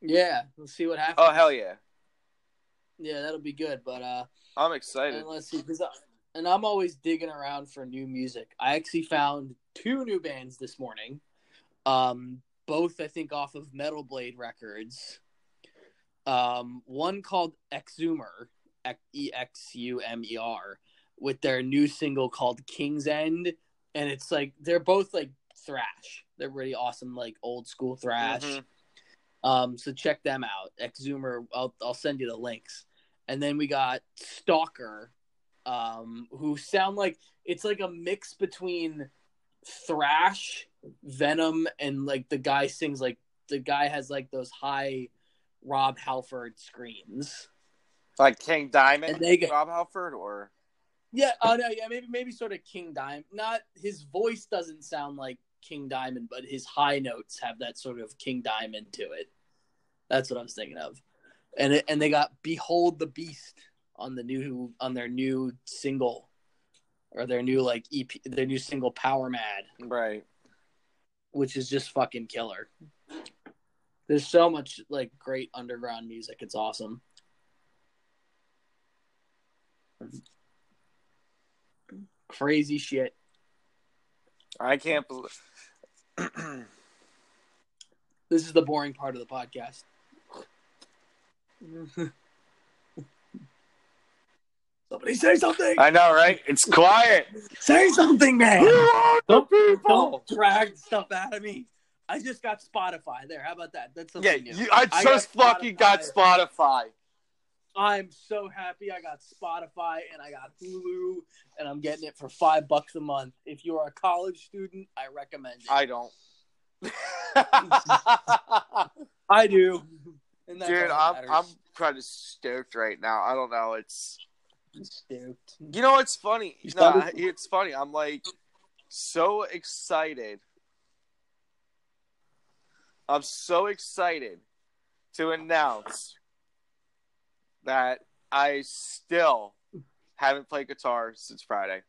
Yeah, let's see what happens. Oh hell yeah, Yeah, that'll be good. But uh, I'm excited. and let's see, and I'm always digging around for new music. I actually found two new bands this morning. Um, both I think off of Metal Blade Records. Um, one called Exumer, E X U M E R, with their new single called King's End, and it's like they're both like thrash. They're really awesome, like old school thrash. Mhm. Um, so check them out. Exumer, I'll I'll send you the links. And then we got Stalker, um, who sound like it's like a mix between thrash, Venom, and like the guy sings like the guy has like those high Rob Halford screams. Like King Diamond, And they get- Rob Halford, or Yeah, oh no, yeah, maybe maybe sort of King Diamond. Not his voice doesn't sound like King Diamond, but his high notes have that sort of King Diamond to it. That's what I was thinking of. And it, and they got Behold the Beast on the new on their new single or their new like EP their new single Power Mad, right? which is just fucking killer. There's so much like great underground music. It's awesome. Crazy shit. I can't believe. This is the boring part of the podcast. Somebody say something. I know, right? It's quiet. Say something, man. Who are the Don't, people? don't drag stuff out of me. I just got Spotify. There, how about that? That's Yeah, something new. you, I I just got fucking got Spotify. I'm so happy I got Spotify and I got Hulu and I'm getting it for five bucks a month. If you're a college student, I recommend it. I don't. I do. Dude, I'm I'm kind of stoked right now. I don't know. It's stoked. you know it's funny. You No, it's funny. I'm like so excited. I'm so excited to announce that I still haven't played guitar since Friday.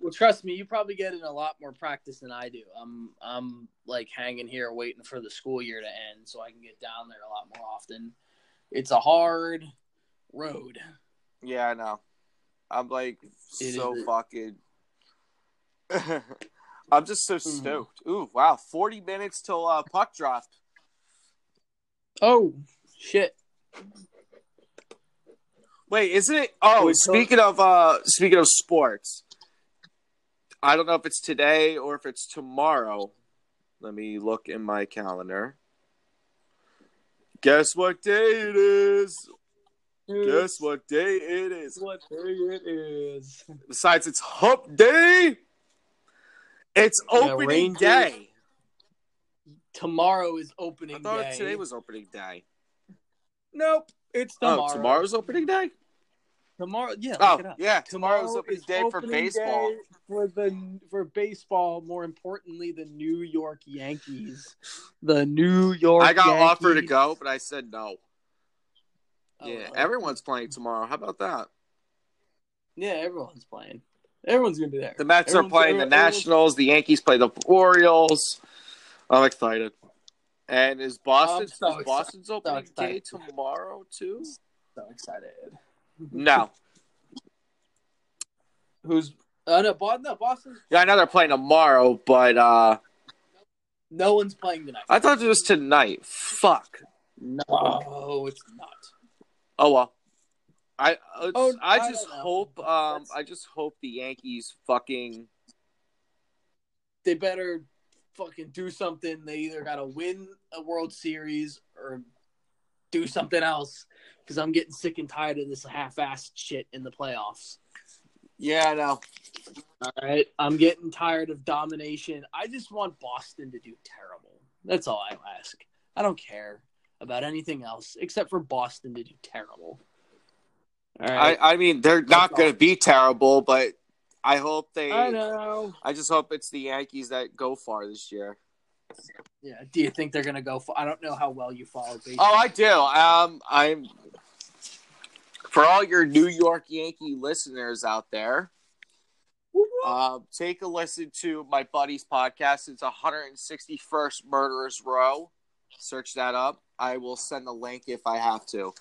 Well, trust me, you probably get in a lot more practice than I do. I'm I'm like hanging here waiting for the school year to end so I can get down there a lot more often. It's a hard road. yeah, I know. I'm like It so is- fucking. I'm just so Mhm. stoked. Ooh, wow! Forty minutes till uh, puck drop. Oh shit! Wait, isn't it? Oh, Wait, so- speaking of uh, speaking of sports, I don't know if it's today or if it's tomorrow. Let me look in my calendar. Guess what day it is? Guess what day it is? what day it is? Besides, it's Hump Day. It's opening Rangers- day. Tomorrow is opening day. I opening thought day. today was opening day. nope. It's oh, tomorrow. Oh, tomorrow's opening day. Tomorrow, yeah. Oh, look it up. yeah, tomorrow's Tomorrow opening day for baseball. day for the for baseball. More importantly, the New York Yankees. The New York. I got offered to go, but I said no. Oh, yeah, really? everyone's playing tomorrow. How about that? Yeah, everyone's playing. Everyone's gonna be there. The Mets are Everyone's- playing the Nationals. The Yankees play the Orioles. I'm excited. And is Boston so is Boston's opening excited. day tomorrow too? So excited. No. Who's? Uh, no, Boston. No, Boston. Yeah, I know they're playing tomorrow, but uh No one's playing tonight. I thought it was tonight. Fuck. No, it's not. Oh well. I Oh, I I just hope um That's- I just hope the Yankees fucking They better fucking do something. They either got to win a World Series or do something else. Because I'm getting sick and tired of this half-assed shit in the playoffs. Yeah, I know. All right, I'm getting tired of domination. I just want Boston to do terrible. That's all I ask. I don't care about anything else except for Boston to do terrible. All right. I, I mean they're not gonna be terrible, but I hope they I know. I just hope it's the Yankees that go far this year. Yeah. Do you think they're gonna go? For, I don't know how well you follow baseball. Oh, I do. Um, I'm for all your New York Yankee listeners out there. Uh, take a listen to my buddy's podcast. It's 161st Murderers Row. Search that up. I will send the link if I have to.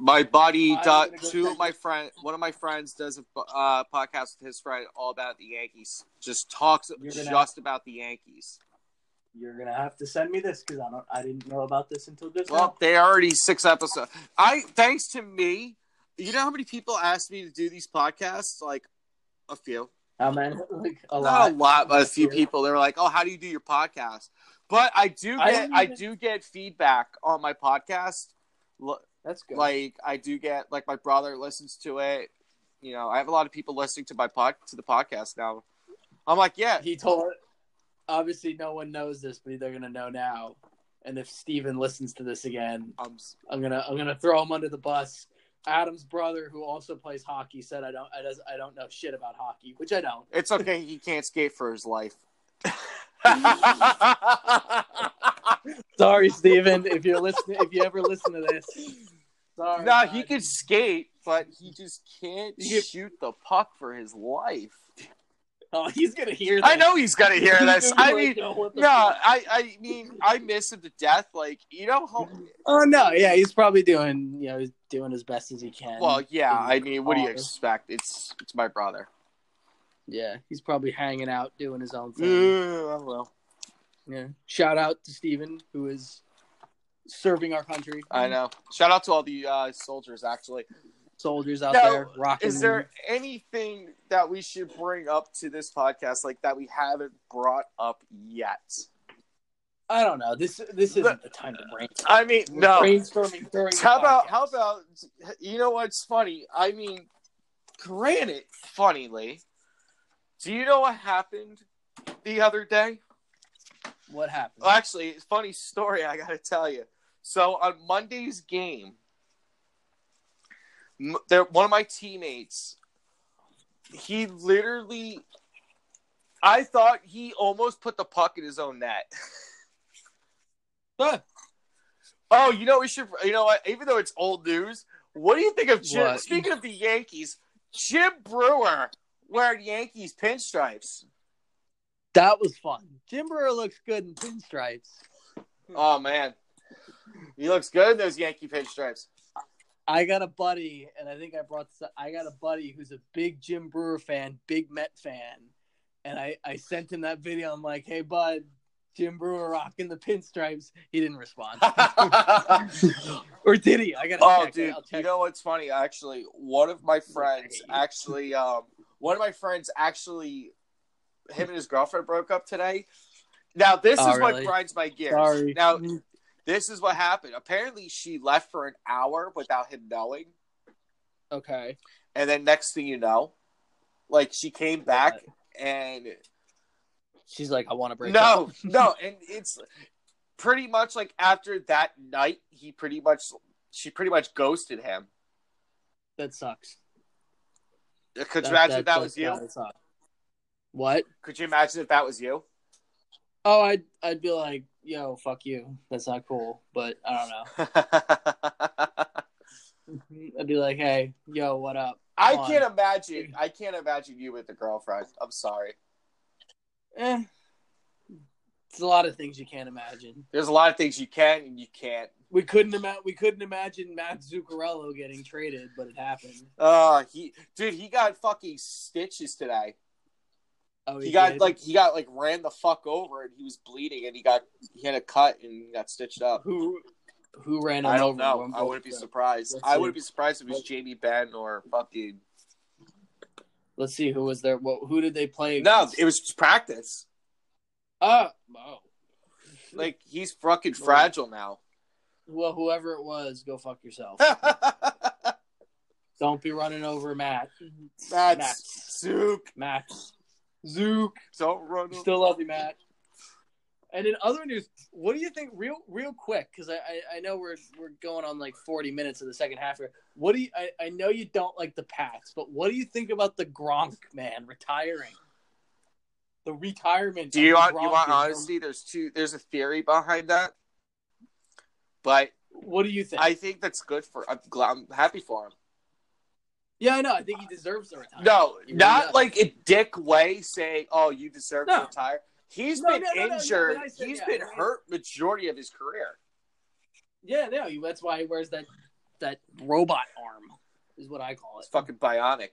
My buddy, gonna two of my friend, one of my friends does a uh, podcast with his friend all about the Yankees. Just talks just about the Yankees. You're gonna have to send me this because I don't. I didn't know about this until just Well, now. they already six episodes. I thanks to me. You know how many people asked me to do these podcasts? Like a few, How many? Like a not lot. a lot, but a few people. They were like, "Oh, how do you do your podcast?" But I do I get, don't I do get feedback on my podcast. That's good. Like I do get, like my brother listens to it. You know, I have a lot of people listening to my pod to the podcast now. I'm like, yeah, he told. Obviously, no one knows this, but they're gonna know now. And if Steven listens to this again, I'm, I'm gonna I'm gonna throw him under the bus. Adam's brother, who also plays hockey, said I don't I, does, I don't know shit about hockey, which I don't. it's okay. he can't skate for his life. Sorry, Steven, if you're listening, if you ever listen to this. Sorry. No, bud. he can skate, but he just can't shoot the puck for his life. Oh, he's gonna hear. This. I know he's gonna hear this. I mean, like, "Yo, what the no, fuck?" I, I mean, I miss him to death. Like, you know how? Oh no, yeah, he's probably doing you know he's doing as best as he can. Well, yeah. I mean, what do you expect? It's it's my brother. yeah, he's probably hanging out doing his own thing. Yeah, well, Yeah. Shout out to Steven, who is serving our country. I know. Shout out to all the uh, soldiers. Actually, Soldiers out Now, there rocking. is there anything that we should bring up to this podcast, like that we haven't brought up yet? I don't know. This this isn't the time to brainstorm. I mean, We're no. brainstorming during. How about podcast. how about you know what's funny? I mean, granted, funnily, do you know what happened the other day? What happened? Well, actually, funny story I got to tell you. So on Monday's game, there one of my teammates, he literally, I thought he almost put the puck in his own net. Huh. Oh, you know we should. You know what? Even though it's old news, what do you think of Jim? What? Speaking of the Yankees, Jim Breuer wearing Yankees pinstripes. That was fun. Jim Breuer looks good in pinstripes. Oh man, he looks good in those Yankee pinstripes. I got a buddy, and I think I brought. This up. I got a buddy who's a big Jim Breuer fan, big Met fan, and I I sent him that video. I'm like, hey bud, Jim Breuer rocking the pinstripes. He didn't respond, or did he? I gotta oh, check. dude, I'll you know what's funny? Actually, one of my friends actually, um, one of my friends actually, him and his girlfriend broke up today. Now this Oh, is what grinds my gears. Sorry. Now this is what happened. Apparently, she left for an hour without him knowing, okay. and then next thing you know, like she came back and She's like, I want to break up. no, no, and it's pretty much like after that night, he pretty much she pretty much ghosted him. That sucks. Could you imagine if that was you? gotta suck. What? Could you imagine if that was you? Oh, I'd I'd be like, yo, fuck you. That's not cool. But I don't know. I'd be like, hey, yo, what up? I Come on. can't imagine. I can't imagine you with a girlfriend. I'm sorry. Eh. It's a lot of things you can't imagine. There's a lot of things you can and you can't. We couldn't ima- we couldn't imagine Matt Zuccarello getting traded, but it happened. Uh he dude, he got fucking stitches today. Oh, He got did? like he got like ran the fuck over and he was bleeding and he got he had a cut and got stitched up. who who ran him I don't over? know. I wouldn't be surprised. Let's I wouldn't be surprised if it was Jamie Benn or fucking Let's see who was there. What, who did they play? No, it was just practice. Oh, oh. Like he's fucking fragile now. Well, whoever it was, go fuck yourself. Don't be running over Matt. Mm-hmm. Matt, Zook. Matt. Zook. Don't run. Still love you, Matt. And in other news, what do you think, real, real quick? Because I, I, I know we're we're going on like forty minutes of the second half here. What do you? I, I know you don't like the Pats, but what do you think about the Gronk man retiring? The retirement. Do you want the you want is- honesty? There's two. There's a theory behind that, but What do you think? I think that's good for. I'm glad. I'm happy for him. Yeah, I know. I think he deserves to retire. No, He not does. like a dick way saying, "Oh, you deserve No. to retire." He's No, been no, injured. I said, He's yeah, been I mean- hurt majority of his career. Yeah, no. That's why he wears that that robot arm. Is what I call it. It's fucking bionic.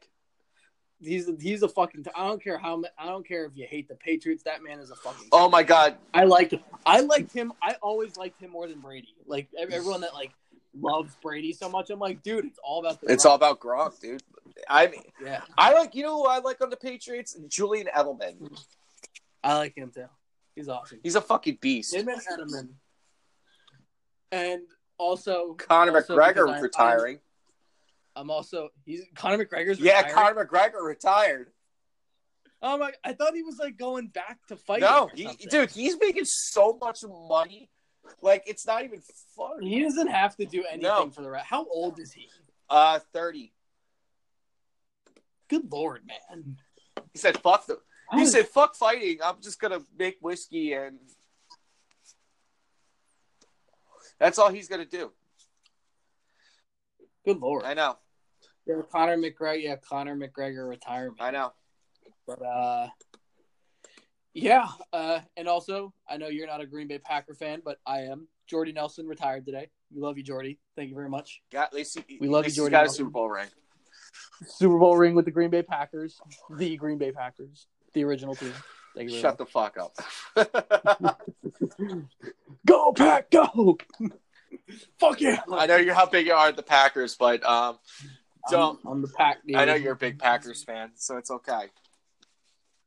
He's he's a fucking. I don't care how. I don't care if you hate the Patriots. That man is a fucking. Oh my god, I liked. I liked him. I always liked him more than Brady. Like everyone that like loves Brady so much, I'm like, dude, it's all about the. it's Gronk. all about Gronk, dude. I mean, Yeah, I like you know who I like on the Patriots? Julian Edelman. I like him too. He's awesome. He's a fucking beast. Him and Edelman. And also Conor also McGregor I'm- retiring. I'm also he's Conor McGregor's. yeah. Conor McGregor retired. Oh my! I thought he was like going back to fight. No, he, dude, he's making so much money. Like it's not even funny. he doesn't have to do anything No. for the rest. How old is he? Uh, thirty. Good lord, man. He said, "Fuck them." How He said, "Fuck fighting. I'm just gonna make whiskey and." That's all he's gonna do. "Good lord." I know. Yeah, Conor McGregor. Yeah, Conor McGregor retirement. I know. But uh, yeah. Uh, and also, I know you're not a Green Bay Packer fan, but I am. Jordy Nelson retired today. We love you, Jordy. Thank you very much. Got least We love you, Jordy. Got a Nelson. Super Bowl ring. Super Bowl ring with the Green Bay Packers, the Green Bay Packers, the original team. Thank you. Very Shut the fuck up. Go Pack, go! Fuck yeah! I know you're how big you are at the Packers, but um, don't. I'm, I'm the Pack. I know you're a big Packers fan, so it's okay.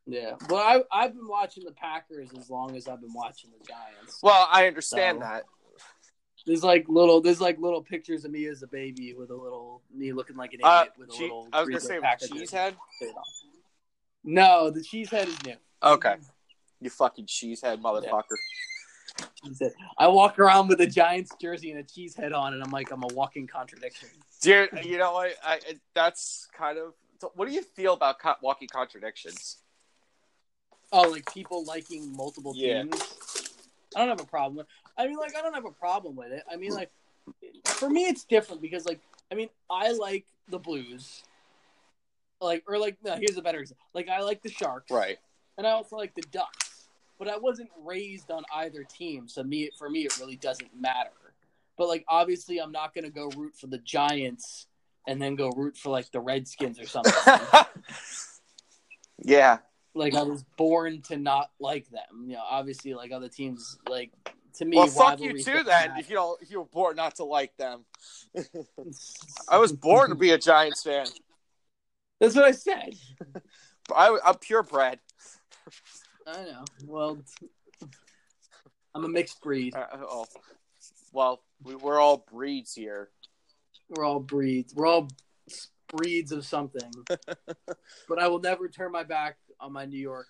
Yeah, but I I've been watching the Packers as long as I've been watching the Giants. Well, I understand So- that. There's like little there's like little pictures of me as a baby with a little me looking like an idiot Uh, with a che- little. I was gonna say cheesehead. No, the cheesehead is new. Okay, you fucking cheesehead motherfucker. Cheesehead. I walk around with a Giants jersey and a cheesehead on, and I'm like I'm a walking contradiction. Dude, you know what? I, I that's kind of. What do you feel about co- walking contradictions? Oh, like people liking multiple Yeah. teams. I don't have a problem with. I mean, like I don't have a problem with it. I mean, like for me, it's different because, like, I mean, I like the Blues. Like, or like, no, here's a better example. Like, I like the Sharks, Right. and I also like the Ducks. But I wasn't raised on either team, so me for me it really doesn't matter. But like obviously I'm not gonna go root for the Giants and then go root for like the Redskins or something. yeah. Like I was born to not like them. You know, obviously like other teams like to me Well, fuck you too then. If you don't, if you were born not to like them. I was born to be a Giants fan. That's what I said. I, I'm purebred. I know. Well, I'm a mixed breed. Uh, oh, well, we, we're all breeds here. We're all breeds. We're all breeds of something. but I will never turn my back on my New York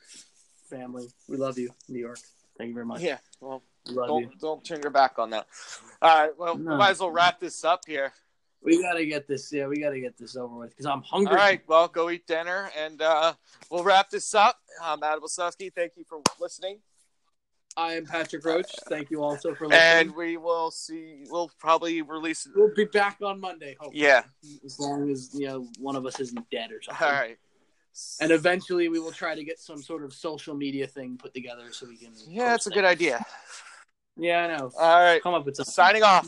family. We love you, New York. Thank you very much. Yeah. Well, love you. don't don't turn your back on that. All right. Well, No. we might as well wrap this up here. We gotta get this. Yeah, we gotta get this over with because I'm hungry. All right. Well, go eat dinner, and uh, we'll wrap this up. I'm Adam Wasowski. Thank you for listening, I am Patrick Roach. Thank you also for listening. and we will see. We'll probably release. we'll be back on Monday. Hopefully. Yeah. as long as you know one of us isn't dead or something. All right. And eventually we will try to get some sort of social media thing put together so we can. Yeah, that's a good idea. Yeah, I know. All right. Come up with something. Signing off.